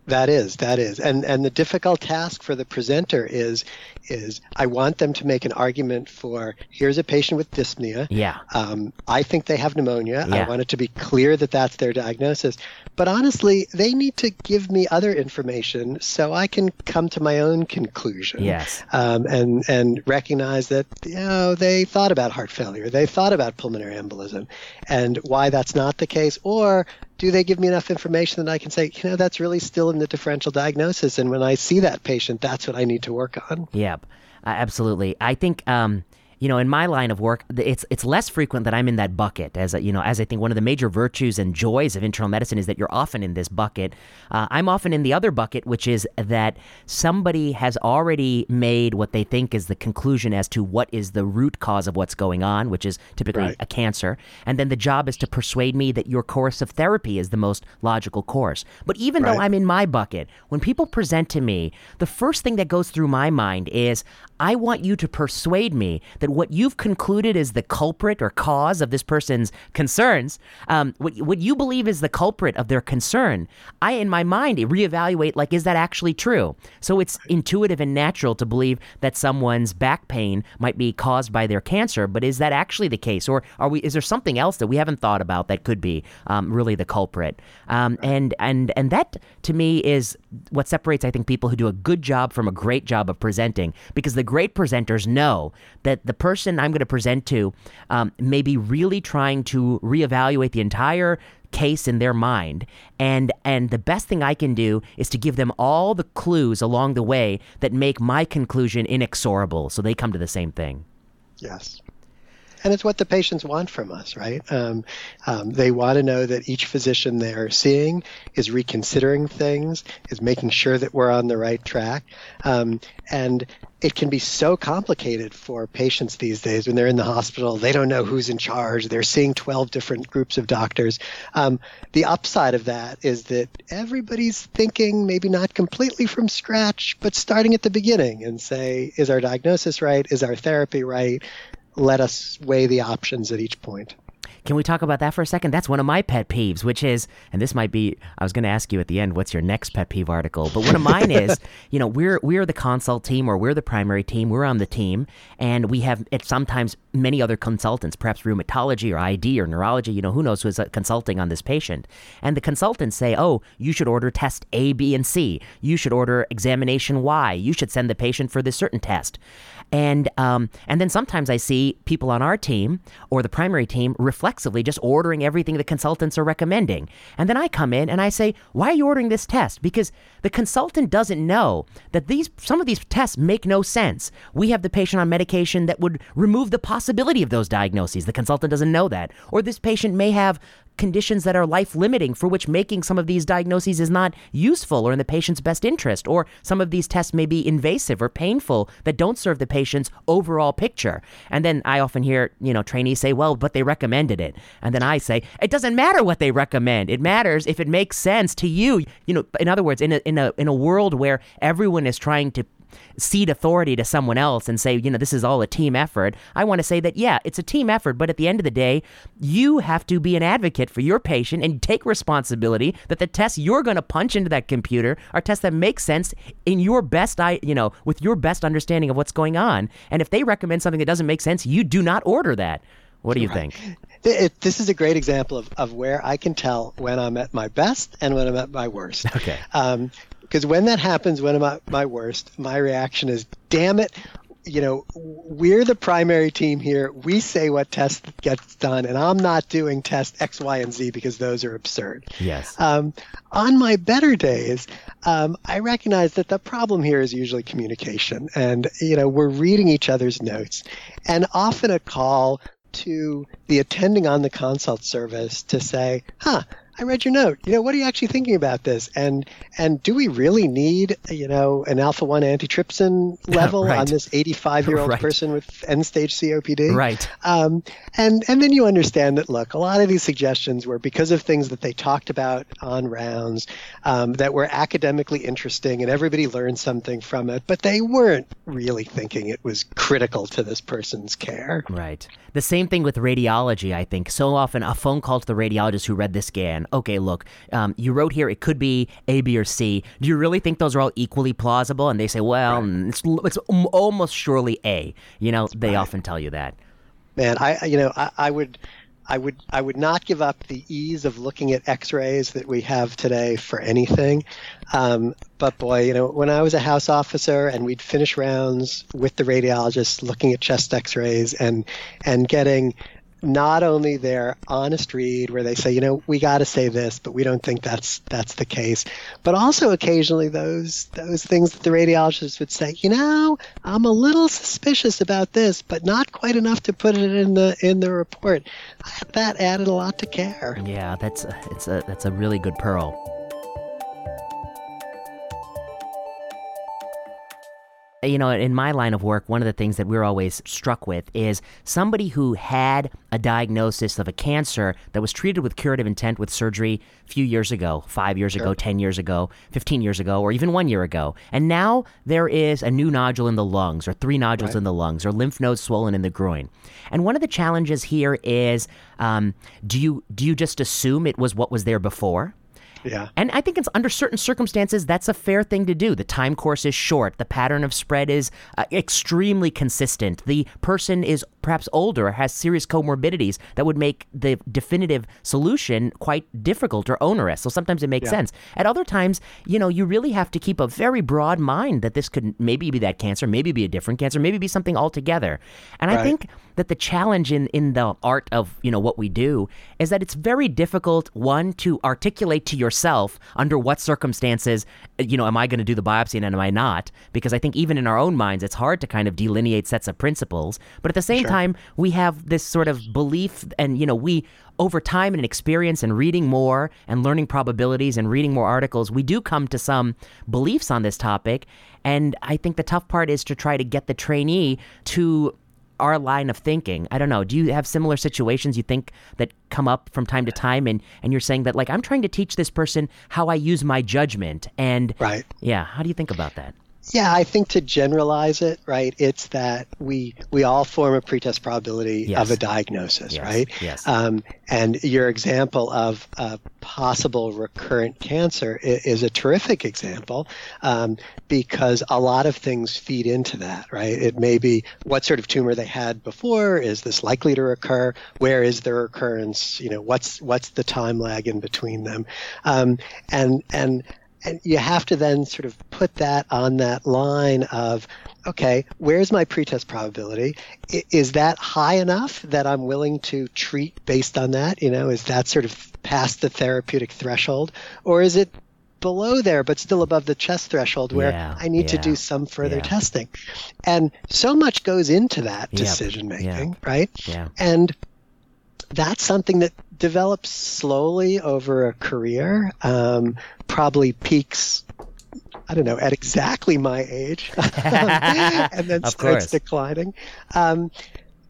That is, that is, and and the difficult task for the presenter is is I want them to make an argument for here's a patient with dyspnea. Yeah. Um, I think they have pneumonia. Yeah. I want it to be clear that that's their diagnosis. But honestly, they need to give me other information so I can come to my own conclusion. Yes. Um, and and recognize that you know they thought about heart failure, they thought about pulmonary embolism, and why that's not the case, or do they give me enough information that I can say, you know, that's really still in the differential diagnosis, and when I see that patient, that's what I need to work on. Yep, absolutely. I think. Um, you know, in my line of work, it's it's less frequent that I'm in that bucket. As a, you know, as I think one of the major virtues and joys of internal medicine is that you're often in this bucket. Uh, I'm often in the other bucket, which is that somebody has already made what they think is the conclusion as to what is the root cause of what's going on, which is typically right. a cancer, and then the job is to persuade me that your course of therapy is the most logical course. But even right. though I'm in my bucket, when people present to me, the first thing that goes through my mind is I want you to persuade me that what you've concluded is the culprit or cause of this person's concerns, um, what, what you believe is the culprit of their concern, I, in my mind, reevaluate like, is that actually true? So it's intuitive and natural to believe that someone's back pain might be caused by their cancer, but is that actually the case? Or are we, is there something else that we haven't thought about that could be um, really the culprit? Um, and, and, and that to me is what separates, I think, people who do a good job from a great job of presenting because the great presenters know that the person I'm going to present to um, may be really trying to reevaluate the entire case in their mind and and the best thing I can do is to give them all the clues along the way that make my conclusion inexorable so they come to the same thing. Yes and it's what the patients want from us, right? Um, um, they want to know that each physician they're seeing is reconsidering things, is making sure that we're on the right track, um, and it can be so complicated for patients these days when they're in the hospital. They don't know who's in charge. They're seeing 12 different groups of doctors. Um, the upside of that is that everybody's thinking maybe not completely from scratch, but starting at the beginning and say, is our diagnosis right? Is our therapy right? Let us weigh the options at each point. Can we talk about that for a second? That's one of my pet peeves, which is, and this might be, I was going to ask you at the end, what's your next pet peeve article? But one of mine is, you know, we're we're the consult team or we're the primary team, we're on the team, and we have it sometimes many other consultants, perhaps rheumatology or ID or neurology, you know, who knows who's uh, consulting on this patient. And the consultants say, oh, you should order test A, B, and C. You should order examination Y. You should send the patient for this certain test. And um, and then sometimes I see people on our team or the primary team reflexively just ordering everything the consultants are recommending. And then I come in and I say, "Why are you ordering this test?" Because the consultant doesn't know that these some of these tests make no sense. We have the patient on medication that would remove the possibility of those diagnoses. The consultant doesn't know that. Or this patient may have conditions that are life limiting for which making some of these diagnoses is not useful or in the patient's best interest, or some of these tests may be invasive or painful that don't serve the patient's overall picture. And then I often hear, you know, trainees say, well, but they recommended it. And then I say, it doesn't matter what they recommend. It matters if it makes sense to you. You know, in other words, in a, in a, in a world where everyone is trying to cede authority to someone else and say, you know, this is all a team effort. I want to say that, yeah, it's a team effort, but at the end of the day, you have to be an advocate for your patient and take responsibility that the tests you're going to punch into that computer are tests that make sense in your best, you know, with your best understanding of what's going on. And if they recommend something that doesn't make sense, you do not order that. What do you right. think? It, this is a great example of, of where I can tell when I'm at my best and when I'm at my worst. Okay. Um, because when that happens, when I'm at my worst, my reaction is, damn it, you know, we're the primary team here. We say what test gets done, and I'm not doing test X, Y, and Z because those are absurd. Yes. Um, on my better days, um, I recognize that the problem here is usually communication, and you know, we're reading each other's notes, and often a call to the attending on the consult service to say, "Huh." I read your note. You know, what are you actually thinking about this? And and do we really need, you know, an alpha one antitrypsin level right. on this 85 year old right. person with end stage COPD? Right. Um, and and then you understand that look, a lot of these suggestions were because of things that they talked about on rounds um, that were academically interesting, and everybody learned something from it, but they weren't really thinking it was critical to this person's care. Right. The same thing with radiology. I think so often a phone call to the radiologist who read the scan okay, look, um, you wrote here it could be A, B, or C. Do you really think those are all equally plausible? And they say, well, right. it's, it's almost surely A. You know, they right. often tell you that. Man, I you know I, I would. I would I would not give up the ease of looking at X-rays that we have today for anything. Um, but boy, you know, when I was a house officer and we'd finish rounds with the radiologist looking at chest X-rays and and getting not only their honest read where they say, you know, we got to say this, but we don't think that's that's the case, but also occasionally those those things that the radiologist would say, you know, I'm a little suspicious about this, but not quite enough to put it in the in the report. That added a lot to care. Yeah, that's a, it's a that's a really good pearl. You know, in my line of work, one of the things that we're always struck with is somebody who had a diagnosis of a cancer that was treated with curative intent with surgery a few years ago, five years ago, 10 years ago, 15 years ago, or even one year ago. And now there is a new nodule in the lungs, or three nodules right. in the lungs, or lymph nodes swollen in the groin. And one of the challenges here is um, do, you, do you just assume it was what was there before? Yeah. And I think it's under certain circumstances that's a fair thing to do. The time course is short. The pattern of spread is uh, extremely consistent. The person is perhaps older, has serious comorbidities that would make the definitive solution quite difficult or onerous. So sometimes it makes yeah. sense. At other times, you know, you really have to keep a very broad mind that this could maybe be that cancer, maybe be a different cancer, maybe be something altogether. And right. I think that the challenge in in the art of, you know, what we do is that it's very difficult one to articulate to yourself under what circumstances, uh, you know, am I going to do the biopsy and am I not? Because I think even in our own minds it's hard to kind of delineate sets of principles. But at the same sure. time, we have this sort of belief and you know, we over time and experience and reading more and learning probabilities and reading more articles, we do come to some beliefs on this topic. And I think the tough part is to try to get the trainee to our line of thinking. I don't know. Do you have similar situations you think that come up from time to uh, time and and you're saying that like I'm trying to teach this person how I use my judgment and Right. Yeah, how do you think about that? Yeah, I think to generalize it, right, it's that we we all form a pretest probability yes. of a diagnosis, yes. right? Yes. Um, and your example of a possible recurrent cancer is, is a terrific example um, because a lot of things feed into that, right? It may be what sort of tumor they had before. Is this likely to recur? Where is the recurrence? You know, what's what's the time lag in between them? Um, and and and you have to then sort of put that on that line of okay where's my pretest probability? Is that high enough that i'm willing to treat based on that? You know is that sort of past the therapeutic threshold? Or is it below there but still above the test threshold where yeah, i need yeah, to do some further yeah. testing? And so much goes into that decision making right? yeah. And that's something that develops slowly over a career, um, probably peaks. I don't know at exactly my age, and then starts course. declining. Um,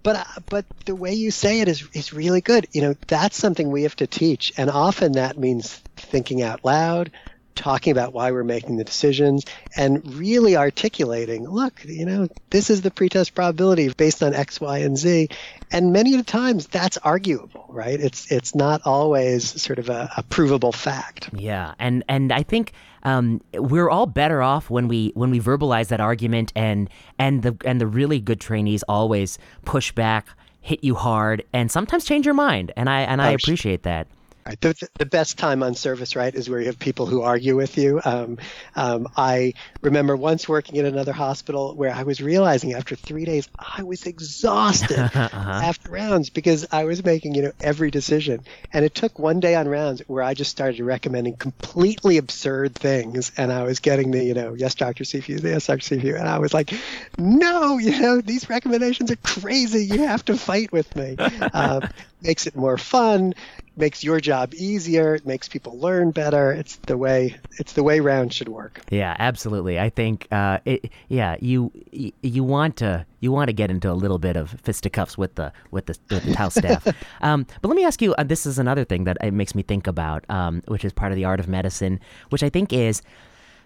but but the way you say it is is really good. You know, that's something we have to teach, and often that means thinking out loud, talking about why we're making the decisions and really articulating, look, you know, this is the pretest probability based on X, Y, and Z. And many of the times that's arguable, right? It's it's not always sort of a, a provable fact. Yeah, and and I think um, we're all better off when we when we verbalize that argument and and the and the really good trainees always push back hit you hard and sometimes change your mind and i and i appreciate that. The, the best time on service, right, is where you have people who argue with you. Um, um, I remember once working in another hospital where I was realizing after three days I was exhausted uh-huh. after rounds because I was making, you know, every decision. And it took one day on rounds where I just started recommending completely absurd things, and I was getting the, you know, yes, Doctor Cifu, yes, Doctor Cifu, and I was like, no, you know, these recommendations are crazy. You have to fight with me. Um, makes it more fun makes your job easier. It makes people learn better. It's the way it's the way round should work. Yeah, absolutely. I think uh, it, yeah, you you want to you want to get into a little bit of fisticuffs with the with the, with the house staff. um, but let me ask you. Uh, this is another thing that it makes me think about, um, which is part of the art of medicine, which I think is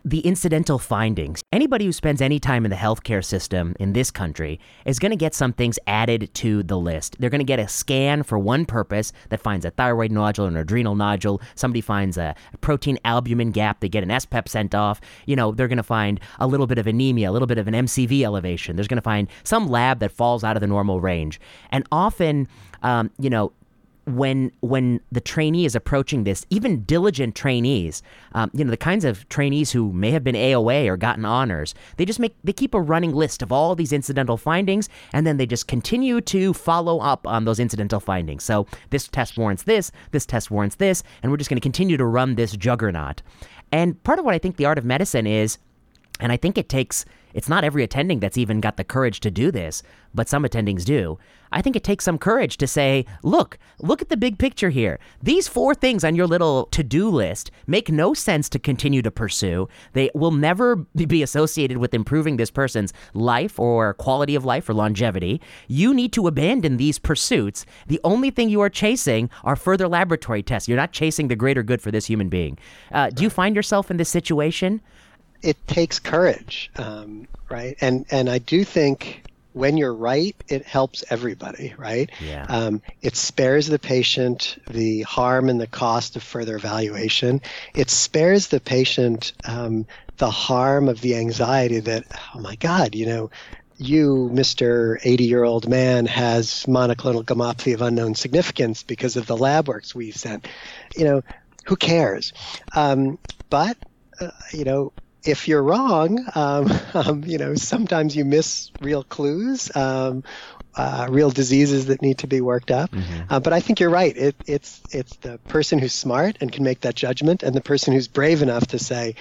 the incidental findings. Anybody who spends any time in the healthcare system in this country is going to get some things added to the list. They're going to get a scan for one purpose that finds a thyroid nodule, an adrenal nodule. Somebody finds a protein albumin gap. They get an SPEP sent off. You know, they're going to find a little bit of anemia, a little bit of an MCV elevation. There's going to find some lab that falls out of the normal range. And often, um, you know, when when the trainee is approaching this, even diligent trainees, um, you know, the kinds of trainees who may have been AOA or gotten honors, they just make they keep a running list of all these incidental findings, and then they just continue to follow up on those incidental findings. So this test warrants this, this test warrants this, and we're just going to continue to run this juggernaut. And part of what I think the art of medicine is, and I think it takes it's not every attending that's even got the courage to do this, but some attendings do. I think it takes some courage to say, look, look at the big picture here. These four things on your little to do list make no sense to continue to pursue. They will never be associated with improving this person's life or quality of life or longevity. You need to abandon these pursuits. The only thing you are chasing are further laboratory tests. You're not chasing the greater good for this human being. Uh, do you find yourself in this situation? It takes courage, um, right? And and I do think when you're right, it helps everybody, right? Yeah. Um, it spares the patient the harm and the cost of further evaluation. It spares the patient um, the harm of the anxiety that, oh my God, you know, you, Mr. 80 year old man, has monoclonal gammopathy of unknown significance because of the lab works we sent. You know, who cares? Um, but, uh, you know, if you're wrong, um, um, you know, sometimes you miss real clues, um, uh, real diseases that need to be worked up. Mm-hmm. Uh, but I think you're right. It, it's it's the person who's smart and can make that judgment, and the person who's brave enough to say,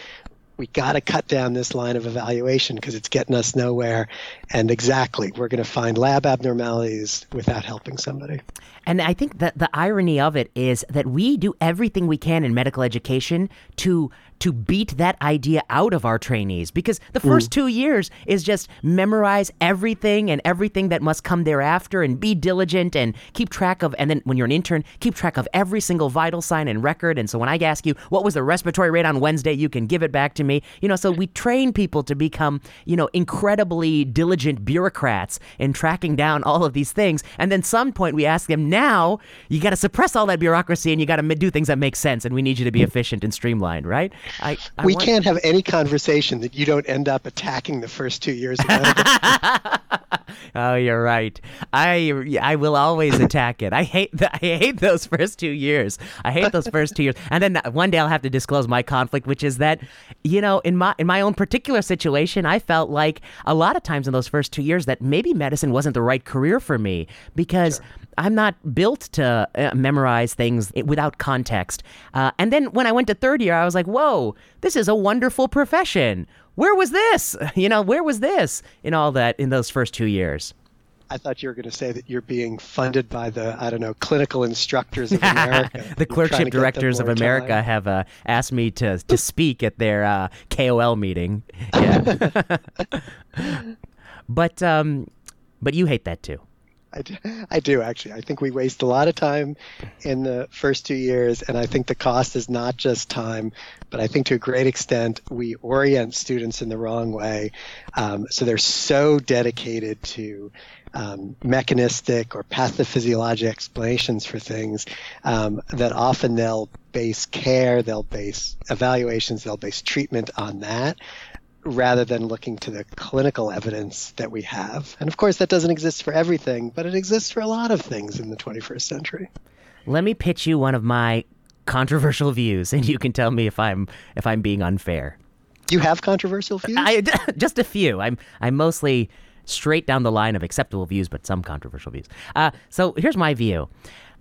we got to cut down this line of evaluation because it's getting us nowhere. And exactly, we're going to find lab abnormalities without helping somebody. And I think that the irony of it is that we do everything we can in medical education to to beat that idea out of our trainees because the first mm. two years is just memorize everything and everything that must come thereafter and be diligent and keep track of and then when you're an intern keep track of every single vital sign and record and so when i ask you what was the respiratory rate on wednesday you can give it back to me you know so we train people to become you know incredibly diligent bureaucrats in tracking down all of these things and then some point we ask them now you got to suppress all that bureaucracy and you got to do things that make sense and we need you to be efficient and streamlined right I, I we want... can't have any conversation that you don't end up attacking the first two years of oh, you're right. I I will always attack it. I hate the, I hate those first two years. I hate those first two years. And then one day I'll have to disclose my conflict, which is that you know in my in my own particular situation, I felt like a lot of times in those first two years that maybe medicine wasn't the right career for me because. Sure. I'm not built to uh, memorize things without context. Uh, and then when I went to third year, I was like, whoa, this is a wonderful profession. Where was this? You know, where was this in all that in those first two years? I thought you were going to say that you're being funded by the I don't know clinical instructors of America. the clerkship directors of America time. have uh, asked me to to speak at their uh, KOL meeting. Yeah, but um, but you hate that too. I do, I do actually. I think we waste a lot of time in the first two years, and I think the cost is not just time, but I think to a great extent we orient students in the wrong way. Um, so they're so dedicated to um, mechanistic or pathophysiologic explanations for things um, that often they'll base care, they'll base evaluations, they'll base treatment on that rather than looking to the clinical evidence that we have. And of course, that doesn't exist for everything, but it exists for a lot of things in the 21st century. Let me pitch you one of my controversial views, and you can tell me if I'm if I'm being unfair. You have controversial views? I, just a few. I'm I'm mostly straight down the line of acceptable views, but some controversial views. Uh, so here's my view.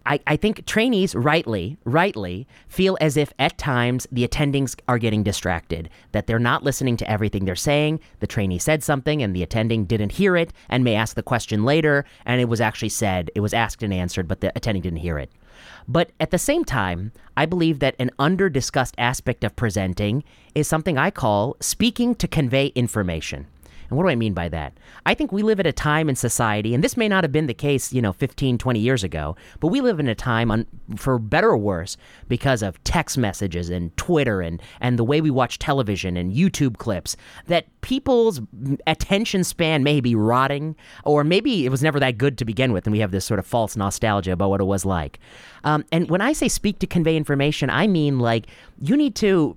I, I think trainees rightly, rightly feel as if at times the attendings are getting distracted, that they're not listening to everything they're saying. The trainee said something and the attending didn't hear it and may ask the question later, and it was actually said, it was asked and answered, but the attending didn't hear it. But at the same time, I believe that an under discussed aspect of presenting is something I call speaking to convey information. And what do I mean by that? I think we live at a time in society, and this may not have been the case, you know, 15, 20 years ago, but we live in a time, on, for better or worse, because of text messages and Twitter and, and the way we watch television and YouTube clips, that people's attention span may be rotting, or maybe it was never that good to begin with, and we have this sort of false nostalgia about what it was like. Um, and when I say speak to convey information, I mean like you need to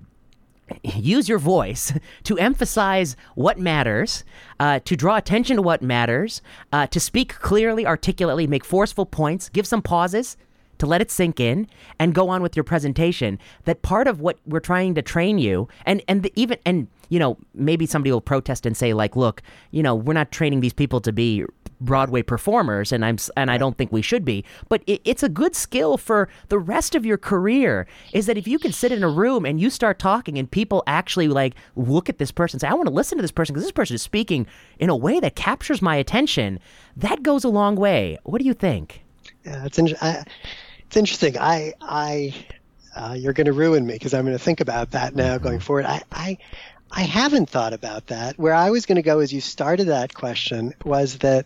use your voice to emphasize what matters, uh, to draw attention to what matters, uh, to speak clearly, articulately, make forceful points, give some pauses, to let it sink in and go on with your presentation. That part of what we're trying to train you, and and the, even and you know maybe somebody will protest and say like, look, you know, we're not training these people to be Broadway performers, and I'm and I don't think we should be. But it, it's a good skill for the rest of your career. Is that if you can sit in a room and you start talking, and people actually like look at this person, and say, I want to listen to this person because this person is speaking in a way that captures my attention. That goes a long way. What do you think? Yeah, it's in, I, it's interesting. I I uh, you're going to ruin me because I'm going to think about that now going forward. I, I I haven't thought about that. Where I was going to go as you started that question was that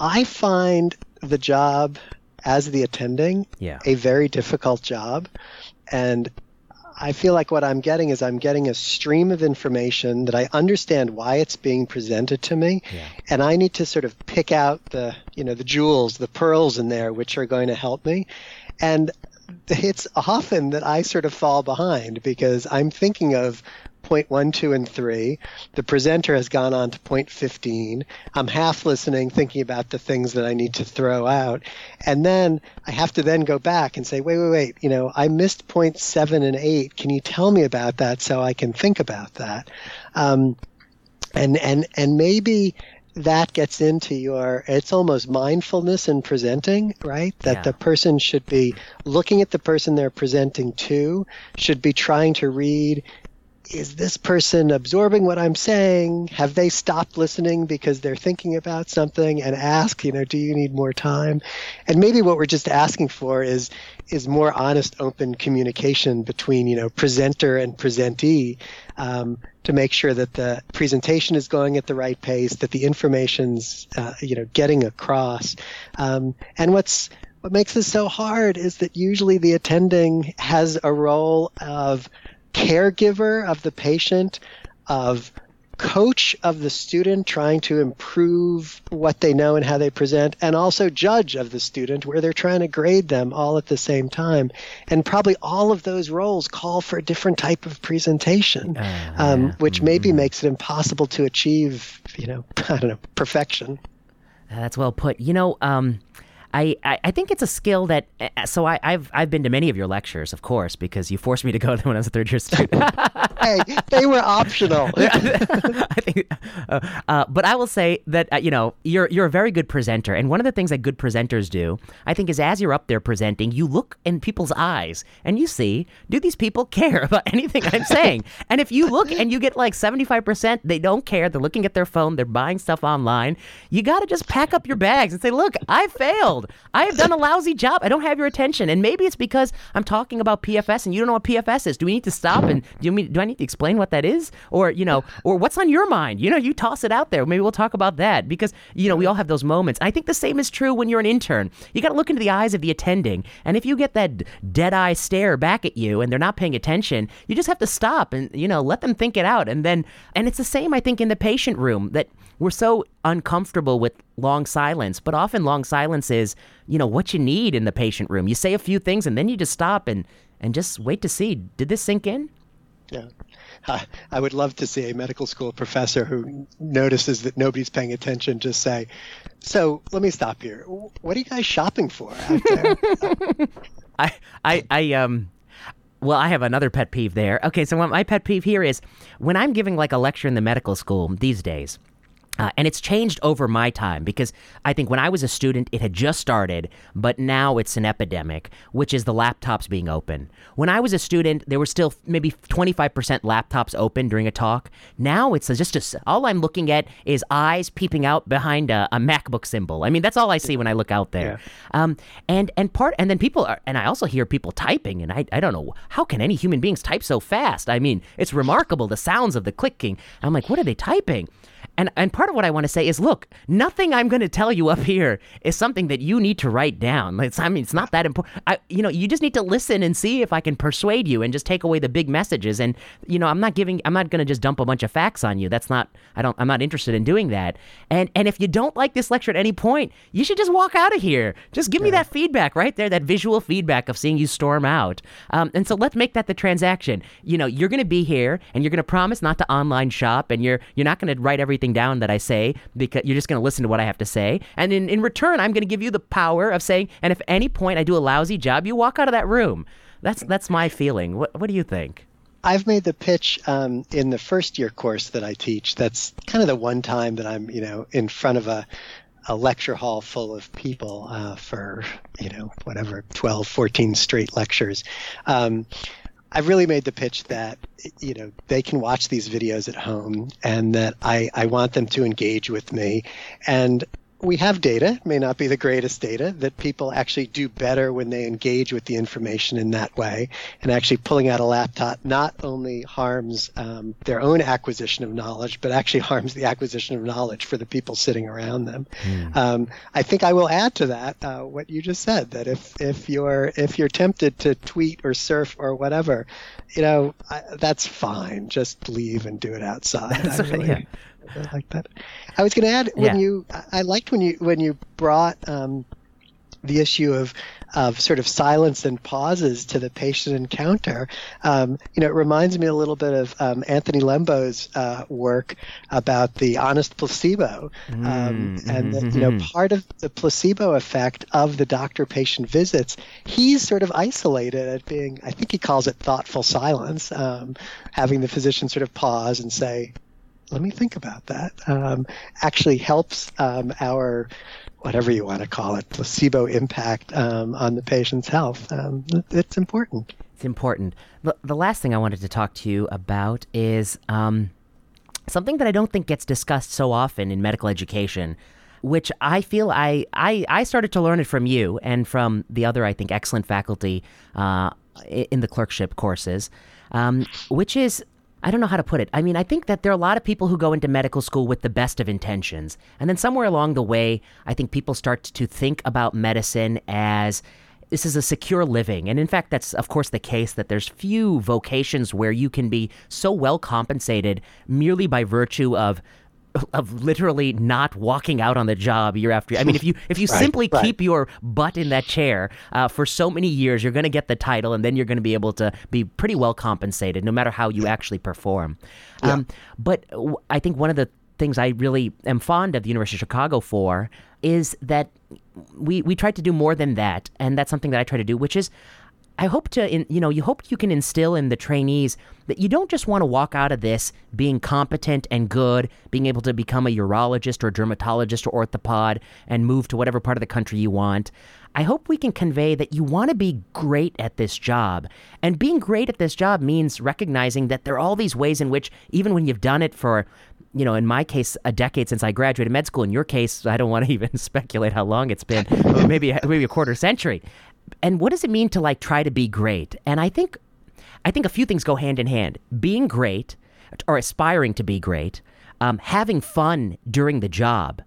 I find the job as the attending Yeah. a very difficult job. And I feel like what I'm getting is I'm getting a stream of information that I understand why it's being presented to me. Yeah. And I need to sort of pick out the, you know, the jewels, the pearls in there, which are going to help me. And it's often that I sort of fall behind because I'm thinking of point one, two, and three. The presenter has gone on to point 15. I'm half listening, thinking about the things that I need to throw out. And then I have to then go back and say, wait, wait, wait, you know, I missed point seven and eight. Can you tell me about that so I can think about that? Um, and, and, and maybe that gets into your it's almost mindfulness in presenting right that Yeah. the person should be looking at the person they're presenting to should be trying to read is this person absorbing what I'm saying? Have they stopped listening because they're thinking about something and ask, you know, do you need more time? And maybe what we're just asking for is is more honest, open communication between, you know, presenter and presentee um, to make sure that the presentation is going at the right pace, that the information's, uh, you know, getting across. Um, and what's what makes this so hard is that usually the attending has a role of caregiver of the patient, of coach of the student trying to improve what they know and how they present, and also judge of the student where they're trying to grade them all at the same time. And probably all of those roles call for a different type of presentation, Uh, um, yeah. which maybe makes it impossible to achieve, you know, I don't know, perfection. That's well put. You know, um, I, I, I think it's a skill that. Uh, so I, I've I've been to many of your lectures, of course, because you forced me to go to them when I was a third year student. hey, they were optional. I think, uh, uh, but I will say that uh, you know you're you're a very good presenter, and one of the things that good presenters do, I think, is as you're up there presenting, you look in people's eyes and you see, do these people care about anything I'm saying? and if you look and you get like 75 percent, they don't care. They're looking at their phone. They're buying stuff online. You got to just pack up your bags and say, look, I failed. I have done a lousy job. I don't have your attention, and maybe it's because I'm talking about PFS and you don't know what PFS is. Do we need to stop and do mean do I need to explain what that is, or you know, or what's on your mind? You know, you toss it out there. Maybe we'll talk about that because you know we all have those moments. I think the same is true when you're an intern. You got to look into the eyes of the attending, and if you get that dead eye stare back at you and they're not paying attention, you just have to stop and you know let them think it out, and then and it's the same I think in the patient room that we're so uncomfortable with long silence, but often long silence is, you know, what you need in the patient room. You say a few things and then you just stop and and just wait to see. Did this sink in? Yeah. I, I would love to see a medical school professor who notices that nobody's paying attention just say, So let me stop here. What are you guys shopping for out there? I I I um well, I have another pet peeve there. Okay, so my pet peeve here is when I'm giving like a lecture in the medical school these days. Uh, and it's changed over my time because I think when I was a student, it had just started, but now it's an epidemic, which is the laptops being open. When I was a student, there were still maybe 25% laptops open during a talk. Now it's just a, all I'm looking at is eyes peeping out behind a, a MacBook symbol. I mean, that's all I see when I look out there. Um, and and part and then people are, and I also hear people typing, and I, I don't know how can any human beings type so fast. I mean, it's remarkable the sounds of the clicking. I'm like, what are they typing? And and part of what I want to say is, look, nothing I'm going to tell you up here is something that you need to write down. It's, I mean, it's not that important. I, you know, you just need to listen and see if I can persuade you and just take away the big messages. And you know, I'm not giving, I'm not going to just dump a bunch of facts on you. That's not, I don't, I'm not interested in doing that. And and if you don't like this lecture at any point, you should just walk out of here. Just give me that feedback right there, that visual feedback of seeing you storm out. Um, and so let's make that the transaction. You know, you're going to be here and you're going to promise not to online shop and you're you're not going to write everything down that I say because you're just going to listen to what I have to say. And in, in return, I'm going to give you the power of saying, and if any point I do a lousy job, you walk out of that room. That's that's my feeling. What what do you think? I've made the pitch um, in the first year course that I teach. That's kind of the one time that I'm, you know, in front of a, a lecture hall full of people uh, for, you know, whatever, 12, 14 straight lectures. Um, I've really made the pitch that you know they can watch these videos at home and that I, I want them to engage with me. And we have data, may not be the greatest data, that people actually do better when they engage with the information in that way. And actually pulling out a laptop not only harms um, their own acquisition of knowledge, but actually harms the acquisition of knowledge for the people sitting around them. Mm. Um, I think I will add to that uh, what you just said that if if you're if you're tempted to tweet or surf or whatever, you know I, that's fine. Just leave and do it outside. I really, yeah. I like that. I was going to add when yeah. you, I liked when you when you brought um, the issue of of sort of silence and pauses to the patient encounter. Um, you know, it reminds me a little bit of um, Anthony Lembo's uh, work about the honest placebo, um, mm, and the, you know, mm-hmm. part of the placebo effect of the doctor-patient visits, he's sort of isolated at being. I think he calls it thoughtful silence, um, having the physician sort of pause and say, let me think about that. Um, actually helps um, our whatever you want to call it placebo impact um, on the patient's health. Um, it's important. It's important. The, the last thing I wanted to talk to you about is um, something that I don't think gets discussed so often in medical education. Which I feel I, I, I started to learn it from you and from the other, I think, excellent faculty uh, in the clerkship courses, um, which is I don't know how to put it. I mean, I think that there are a lot of people who go into medical school with the best of intentions. And then somewhere along the way, I think people start to think about medicine as this is a secure living. And in fact, that's of course the case that there's few vocations where you can be so well compensated merely by virtue of of literally not walking out on the job year after year. I mean, if you if you right, simply right. keep your butt in that chair uh, for so many years, you're going to get the title, and then you're going to be able to be pretty well compensated, no matter how you actually perform. Yeah. Um, but I think one of the things I really am fond of the University of Chicago for is that we we try to do more than that, and that's something that I try to do, which is I hope to, in, you know, you hope you can instill in the trainees that you don't just want to walk out of this being competent and good, being able to become a urologist or a dermatologist or orthopod and move to whatever part of the country you want. I hope we can convey that you want to be great at this job. And being great at this job means recognizing that there are all these ways in which, even when you've done it for you know, in my case, a decade since I graduated med school. In your case, I don't want to even speculate how long it's been, maybe maybe a quarter century and what does it mean to like try to be great? And I think I think a few things go hand in hand. Being great or aspiring to be great, um, having fun during the job,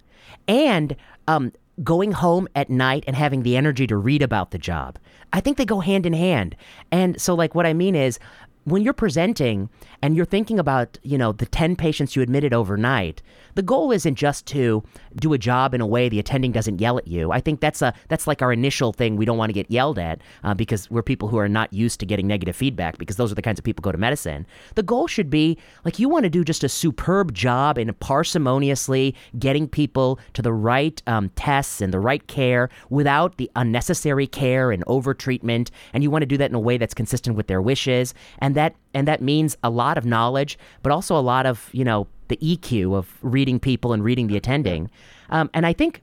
and um, going home at night and having the energy to read about the job. I think they go hand in hand. And so, like, what I mean is, when you're presenting and you're thinking about, you know, the 10 patients you admitted overnight, the goal isn't just to do a job in a way the attending doesn't yell at you. I think that's a that's like our initial thing. We don't want to get yelled at uh, because we're people who are not used to getting negative feedback because those are the kinds of people who go to medicine. The goal should be like you want to do just a superb job in parsimoniously getting people to the right um, tests and the right care without the unnecessary care and over treatment. And you want to do that in a way that's consistent with their wishes. And that and that means a lot of knowledge, but also a lot of you know the EQ of reading people and reading the attending. Um, and I think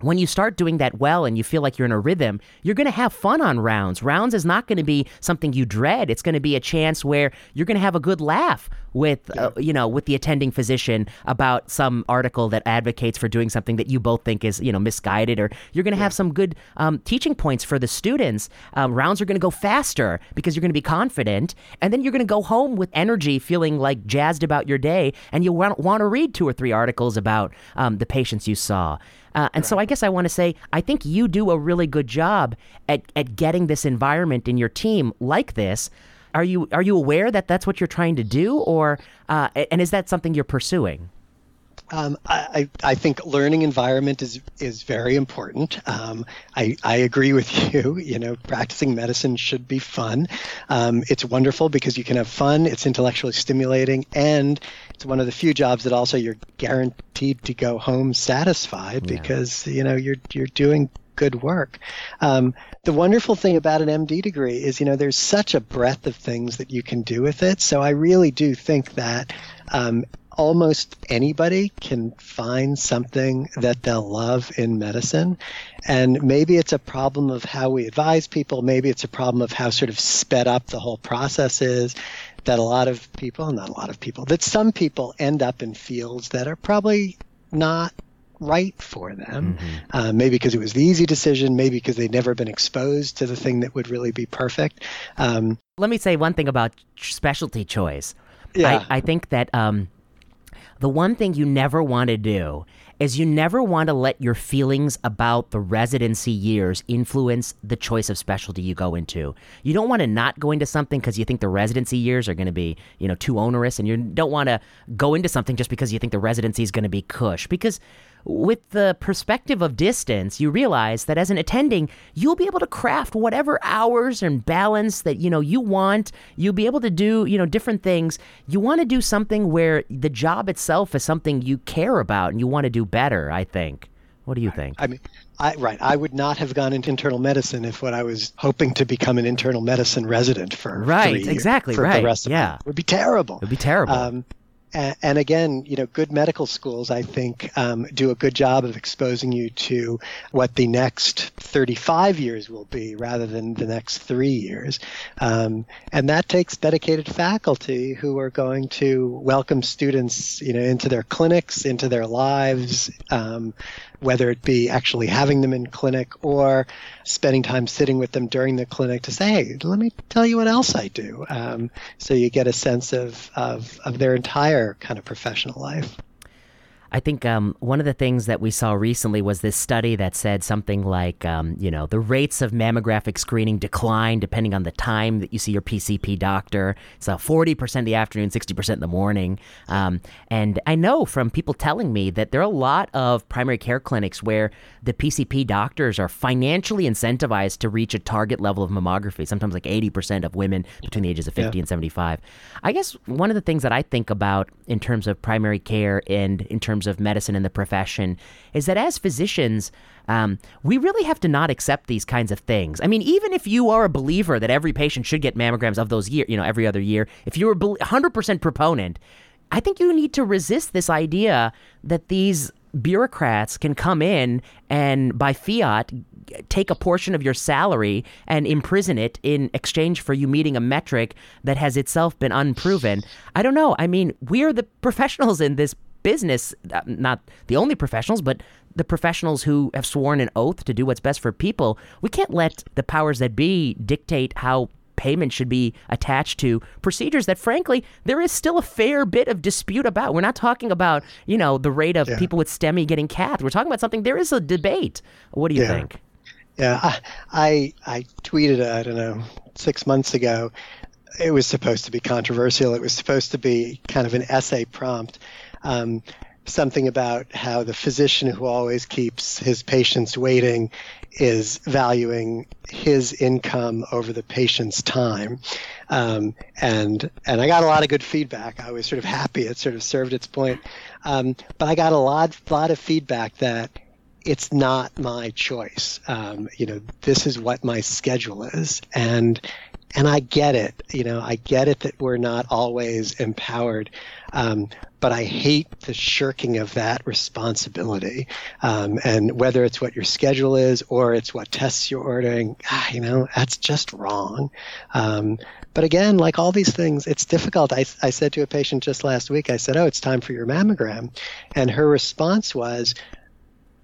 when you start doing that well and you feel like you're in a rhythm, you're going to have fun on rounds. Rounds is not going to be something you dread. It's going to be a chance where you're going to have a good laugh with, uh, you know, with the attending physician about some article that advocates for doing something that you both think is, you know, misguided, or you're going to yeah. have some good um, teaching points for the students. Um, rounds are going to go faster because you're going to be confident, and then you're going to go home with energy, feeling like jazzed about your day, and you'll want, want to read two or three articles about um, the patients you saw. Uh, and right. so I guess I want to say I think you do a really good job at, at getting this environment in your team like this. Are you are you aware that that's what you're trying to do, or uh, and is that something you're pursuing? Um, I, I think learning environment is is very important. Um, I, I agree with you. You know, practicing medicine should be fun. Um, it's wonderful because you can have fun. It's intellectually stimulating, and it's one of the few jobs that also you're guaranteed to go home satisfied Yeah. because you know you're you're doing good work. Um, the wonderful thing about an MD degree is, you know, there's such a breadth of things that you can do with it. So I really do think that um, almost anybody can find something that they'll love in medicine. And maybe it's a problem of how we advise people. Maybe it's a problem of how sort of sped up the whole process is. That a lot of people, not a lot of people, that some people end up in fields that are probably not right for them. Uh, maybe because it was the easy decision, maybe because they'd never been exposed to the thing that would really be perfect. Um, Let me say one thing about specialty choice. Yeah. I, I think that um, the one thing you never want to do is you never want to let your feelings about the residency years influence the choice of specialty you go into. You don't want to not go into something because you think the residency years are going to be, you know, too onerous, and you don't want to go into something just because you think the residency is going to be cush. Because with the perspective of distance, you realize that as an attending, you'll be able to craft whatever hours and balance that you know you want. You'll be able to do you know different things. You want to do something where the job itself is something you care about and you want to do better. I think. What do you think? I mean, I, right. I would not have gone into internal medicine if what I was hoping to become an internal medicine resident for Right, three years- exactly, for right, the rest of yeah. it would be terrible. It'd be terrible. Um, and, and again, you know, good medical schools, I think, um, do a good job of exposing you to what the next 35 years will be rather than the next three years. Um, and that takes dedicated faculty who are going to welcome students, you know, into their clinics, into their lives, um, whether it be actually having them in clinic or spending time sitting with them during the clinic to say, hey, let me tell you what else I do. Um, so you get a sense of, of, of their entire kind of professional life. I think um, one of the things that we saw recently was this study that said something like, um, you know, the rates of mammographic screening decline depending on the time that you see your PCP doctor. So 40% in the afternoon, 60% in the morning. Um, and I know from people telling me that there are a lot of primary care clinics where the PCP doctors are financially incentivized to reach a target level of mammography, sometimes like 80% of women between the ages of 50 and 75. I guess one of the things that I think about in terms of primary care and in terms of medicine and the profession is that as physicians, um, we really have to not accept these kinds of things. I mean, even if you are a believer that every patient should get mammograms of those year, you know, every other year, if you're a 100% proponent, I think you need to resist this idea that these bureaucrats can come in and by fiat take a portion of your salary and imprison it in exchange for you meeting a metric that has itself been unproven. I don't know. I mean, we're the professionals in this business, uh, not the only professionals, but the professionals who have sworn an oath to do what's best for people. We can't let the powers that be dictate how payment should be attached to procedures that frankly there is still a fair bit of dispute about we're not talking about you know the rate of Yeah. people with STEMI getting cath we're talking about something there is a debate what do you Yeah. think Yeah, I, I I tweeted I don't know six months ago. It was supposed to be controversial. It was supposed to be kind of an essay prompt, um, something about how the physician who always keeps his patients waiting is valuing his income over the patient's time, um, and and I got a lot of good feedback. I was sort of happy. It sort of served its point, um, but I got a lot lot of feedback that it's not my choice. Um, you know, this is what my schedule is, and and I get it. You know, I get it that we're not always empowered, um, but I hate the shirking of that responsibility. Um, and whether it's what your schedule is or it's what tests you're ordering, ah, you know, that's just wrong. Um, but again, like all these things, it's difficult. I, I said to a patient just last week, I said, "Oh, it's time for your mammogram," and her response was,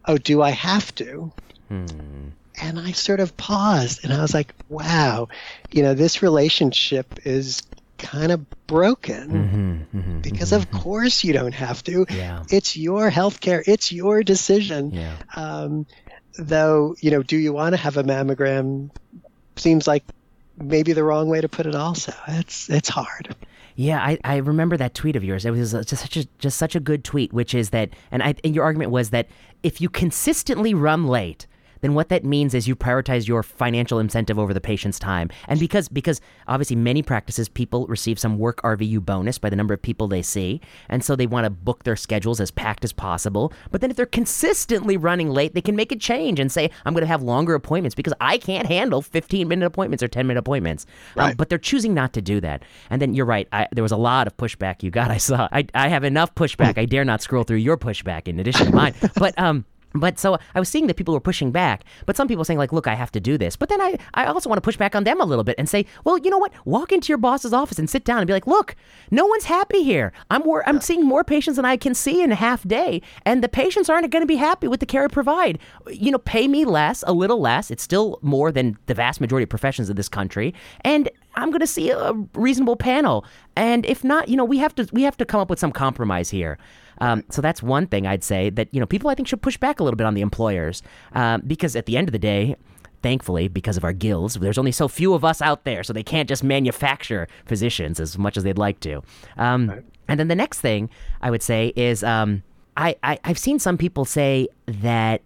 oh, do I have to? And I sort of paused and I was like, wow, you know, this relationship is kind of broken mm-hmm, mm-hmm, because, mm-hmm. of course, you don't have to. Yeah. It's your health care, it's your decision. Yeah. Um, though, you know, do you want to have a mammogram? Seems like maybe the wrong way to put it, also. It's, it's hard. Yeah, I, I remember that tweet of yours. It was uh, just such a just such a good tweet, which is that, and I and your argument was that if you consistently run late, then what that means is you prioritize your financial incentive over the patient's time. And because because obviously many practices people receive some work RVU bonus by the number of people they see, and so they want to book their schedules as packed as possible. But then if they're consistently running late, they can make a change and say I'm going to have longer appointments because I can't handle 15 minute appointments or 10 minute appointments. Um, Right. Um, but they're choosing not to do that. And then you're right. I, there was a lot of pushback you got. I saw. I, I have enough pushback. I dare not scroll through your pushback in addition to mine. But um. But so I was seeing that people were pushing back, but some people saying like, "Look, I have to do this." But then I, I also want to push back on them a little bit and say, "Well, you know what? Walk into your boss's office and sit down and be like, "Look, no one's happy here. I'm wor- I'm seeing more patients than I can see in a half day, and the patients aren't going to be happy with the care I provide. You know, pay me less, a little less. It's still more than the vast majority of professions of this country, and I'm going to see a reasonable panel. And if not, you know, we have to we have to come up with some compromise here. Um, so that's one thing I'd say that you know people I think should push back a little bit on the employers um, because at the end of the day. Thankfully, because of our guilds, there's only so few of us out there, so they can't just manufacture physicians as much as they'd like to. Um, And then the next thing I would say is um, I, I I've seen some people say that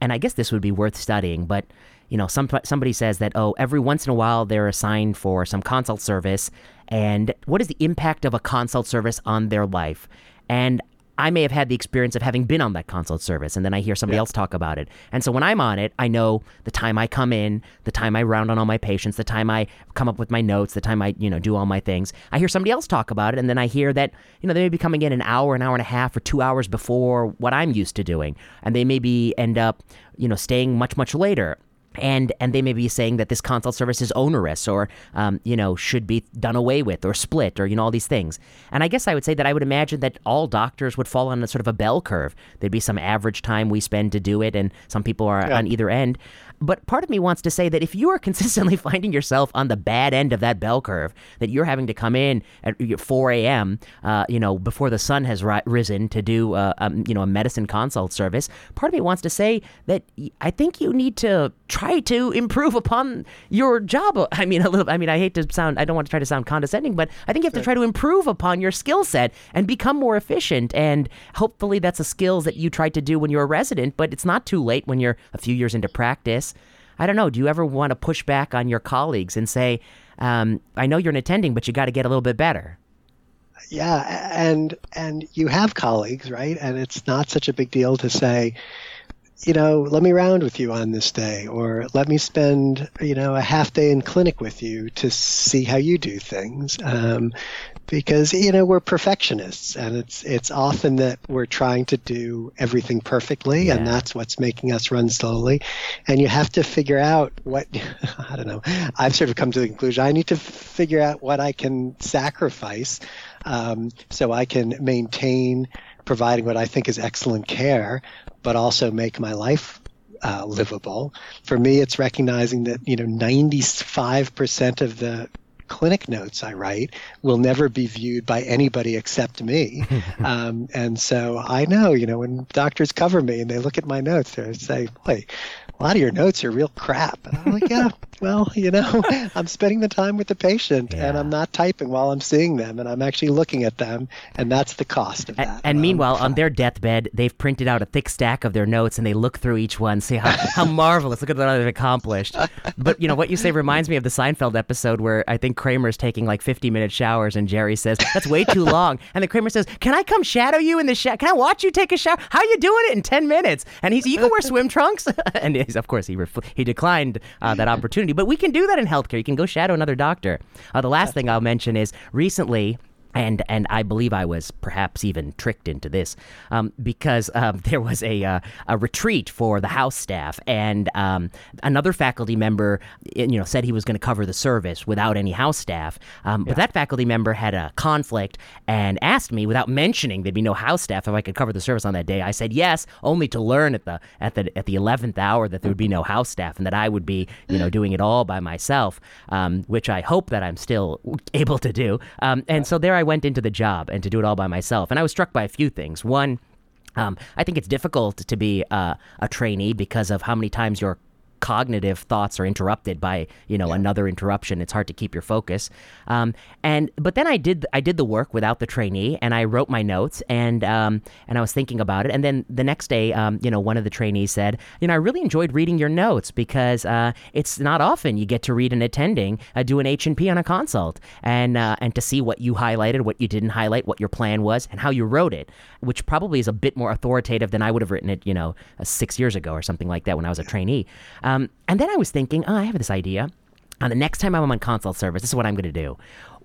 and I guess this would be worth studying, but you know, some somebody says that oh, every once in a while they're assigned for some consult service, and what is the impact of a consult service on their life? And I may have had the experience of having been on that consult service, and then I hear somebody else talk about it. And so when I'm on it, I know the time I come in, the time I round on all my patients, the time I come up with my notes, the time I you know do all my things. I hear somebody else talk about it, and then I hear that you know they may be coming in an hour, an hour and a half, or two hours before what I'm used to doing, and they maybe end up you know staying much much later and and they may be saying that this consult service is onerous or um, you know should be done away with or split or you know all these things. And i guess i would say that i would imagine that all doctors would fall on a sort of a bell curve. There'd be some average time we spend to do it and some people are on either end but part of me wants to say that if you are consistently finding yourself on the bad end of that bell curve, that you're having to come in at 4 a.m., uh, you know, before the sun has ri- risen to do, uh, um, you know, a medicine consult service, part of me wants to say that I think you need to try to improve upon your job. I mean, a little. I mean, I hate to sound. I don't want to try to sound condescending, but I think you have to try to improve upon your skill set and become more efficient. And hopefully, that's a skills that you tried to do when you're a resident. But it's not too late when you're a few years into practice. I don't know. Do you ever want to push back on your colleagues and say, um, "I know you're an attending, but you got to get a little bit better"? Yeah, and and you have colleagues, right? And it's not such a big deal to say, you know, let me round with you on this day, or let me spend, you know, a half day in clinic with you to see how you do things. Um, because you know we're perfectionists, and it's it's often that we're trying to do everything perfectly, and that's what's making us run slowly. And you have to figure out what I don't know. I've sort of come to the conclusion I need to figure out what I can sacrifice um, so I can maintain providing what I think is excellent care, but also make my life uh, livable. For me, it's recognizing that you know 95% of the clinic notes I write will never be viewed by anybody except me. um, and so I know, you know, when doctors cover me and they look at my notes, they say, boy, a lot of your notes are real crap. And I'm like, yeah, well, you know, I'm spending the time with the patient and I'm not typing while I'm seeing them and I'm actually looking at them. And that's the cost of And, that. and Um, meanwhile, on their deathbed, they've printed out a thick stack of their notes and they look through each one, see how, how marvelous, look at what they've accomplished. But, you know, what you say reminds me of the Seinfeld episode where I think Kramer's taking like 50 minute showers and Jerry says, that's way too long. And then Kramer says, can I come shadow you in the shower? Can I watch you take a shower? How are you doing it in 10 minutes? And he's, you can wear swim trunks. and he's, of course, he, refl- he declined uh, that opportunity. But we can do that in healthcare. You can go shadow another doctor. Uh, the last thing I'll mention is recently, and and I believe I was perhaps even tricked into this um, because um, there was a uh, a retreat for the house staff, and um, another faculty member, you know, said he was going to cover the service without any house staff. Um, But that faculty member had a conflict and asked me, without mentioning there'd be no house staff, if I could cover the service on that day. I said yes, only to learn at the at the at the eleventh hour that there would be no house staff and that I would be, you know, doing it all by myself, um, which I hope that I'm still able to do. Um, and so there I went into the job and to do it all by myself. And I was struck by a few things. One, um, I think it's difficult to be uh, a trainee because of how many times you're cognitive thoughts are interrupted by you know another interruption. It's hard to keep your focus. Um, and but then i did i did the work without the trainee and i wrote my notes and um, and i was thinking about it. And then the next day um, you know one of the trainees said you know i really enjoyed reading your notes because uh, it's not often you get to read an attending uh, do an h&p on a consult and uh, and to see what you highlighted what you didn't highlight what your plan was and how you wrote it which probably is a bit more authoritative than i would have written it you know uh, six years ago or something like that when i was a trainee um, and then I was thinking, oh, I have this idea. On the next time I'm on consult service, this is what I'm going to do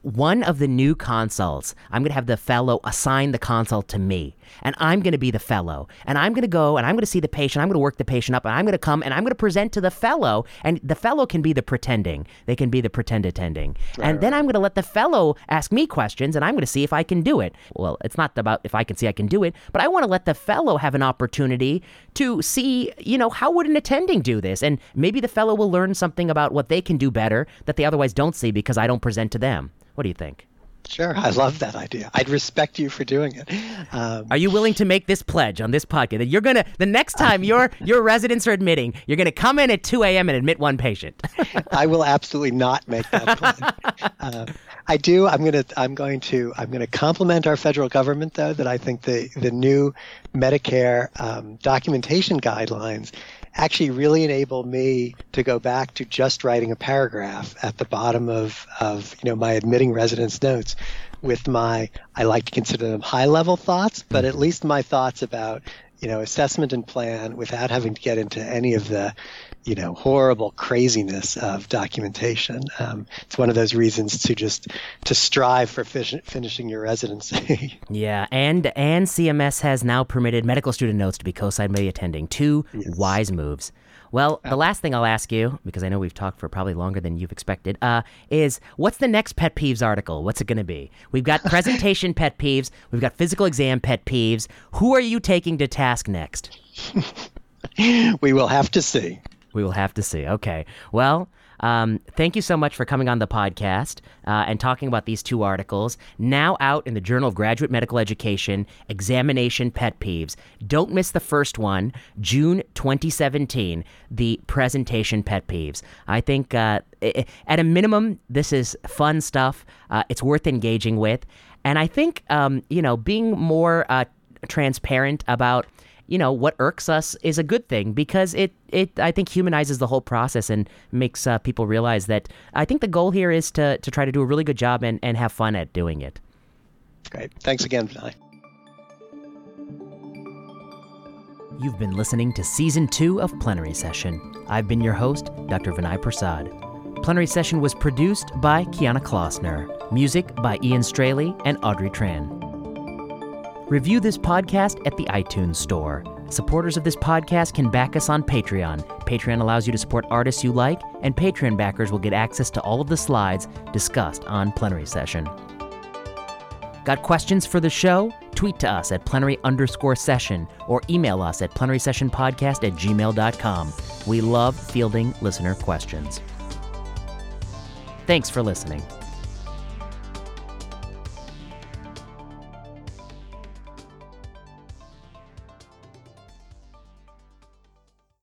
one of the new consults, I'm going to have the fellow assign the consult to me. And I'm going to be the fellow. And I'm going to go and I'm going to see the patient. I'm going to work the patient up. And I'm going to come and I'm going to present to the fellow. And the fellow can be the pretending. They can be the pretend attending. Right, and then I'm going to let the fellow ask me questions and I'm going to see if I can do it. Well, it's not about if I can see I can do it, but I want to let the fellow have an opportunity to see, you know, how would an attending do this? And maybe the fellow will learn something about what they can do better that they otherwise don't see because I don't present to them. What do you think? Sure, I love that idea. I'd respect you for doing it. Um, are you willing to make this pledge on this podcast that you're gonna the next time your your residents are admitting, you're gonna come in at 2 a.m. and admit one patient? I will absolutely not make that pledge. uh, I do. I'm gonna. I'm going to. I'm gonna compliment our federal government though that I think the the new Medicare um, documentation guidelines actually really enabled me to go back to just writing a paragraph at the bottom of, of you know my admitting residents notes with my I like to consider them high level thoughts, but at least my thoughts about you know assessment and plan without having to get into any of the you know horrible craziness of documentation. Um, it's one of those reasons to just to strive for finishing your residency. yeah, and and CMS has now permitted medical student notes to be co-signed by the attending. Two yes. wise moves. Well, the last thing I'll ask you, because I know we've talked for probably longer than you've expected, uh, is what's the next pet peeves article? What's it going to be? We've got presentation pet peeves. We've got physical exam pet peeves. Who are you taking to task next? we will have to see. We will have to see. Okay. Well, um, thank you so much for coming on the podcast uh, and talking about these two articles. Now out in the Journal of Graduate Medical Education, Examination Pet Peeves. Don't miss the first one, June 2017, the Presentation Pet Peeves. I think uh, at a minimum, this is fun stuff. Uh, it's worth engaging with. And I think, um, you know, being more uh, transparent about you know what irks us is a good thing because it it I think humanizes the whole process and makes uh, people realize that I think the goal here is to to try to do a really good job and and have fun at doing it. Great. Thanks again, Vinay. You've been listening to season two of Plenary Session. I've been your host, Dr. Vinay Prasad. Plenary Session was produced by Kiana Klossner, music by Ian Straley and Audrey Tran. Review this podcast at the iTunes Store. Supporters of this podcast can back us on Patreon. Patreon allows you to support artists you like, and Patreon backers will get access to all of the slides discussed on Plenary Session. Got questions for the show? Tweet to us at plenary underscore session or email us at plenarysessionpodcast at gmail.com. We love fielding listener questions. Thanks for listening.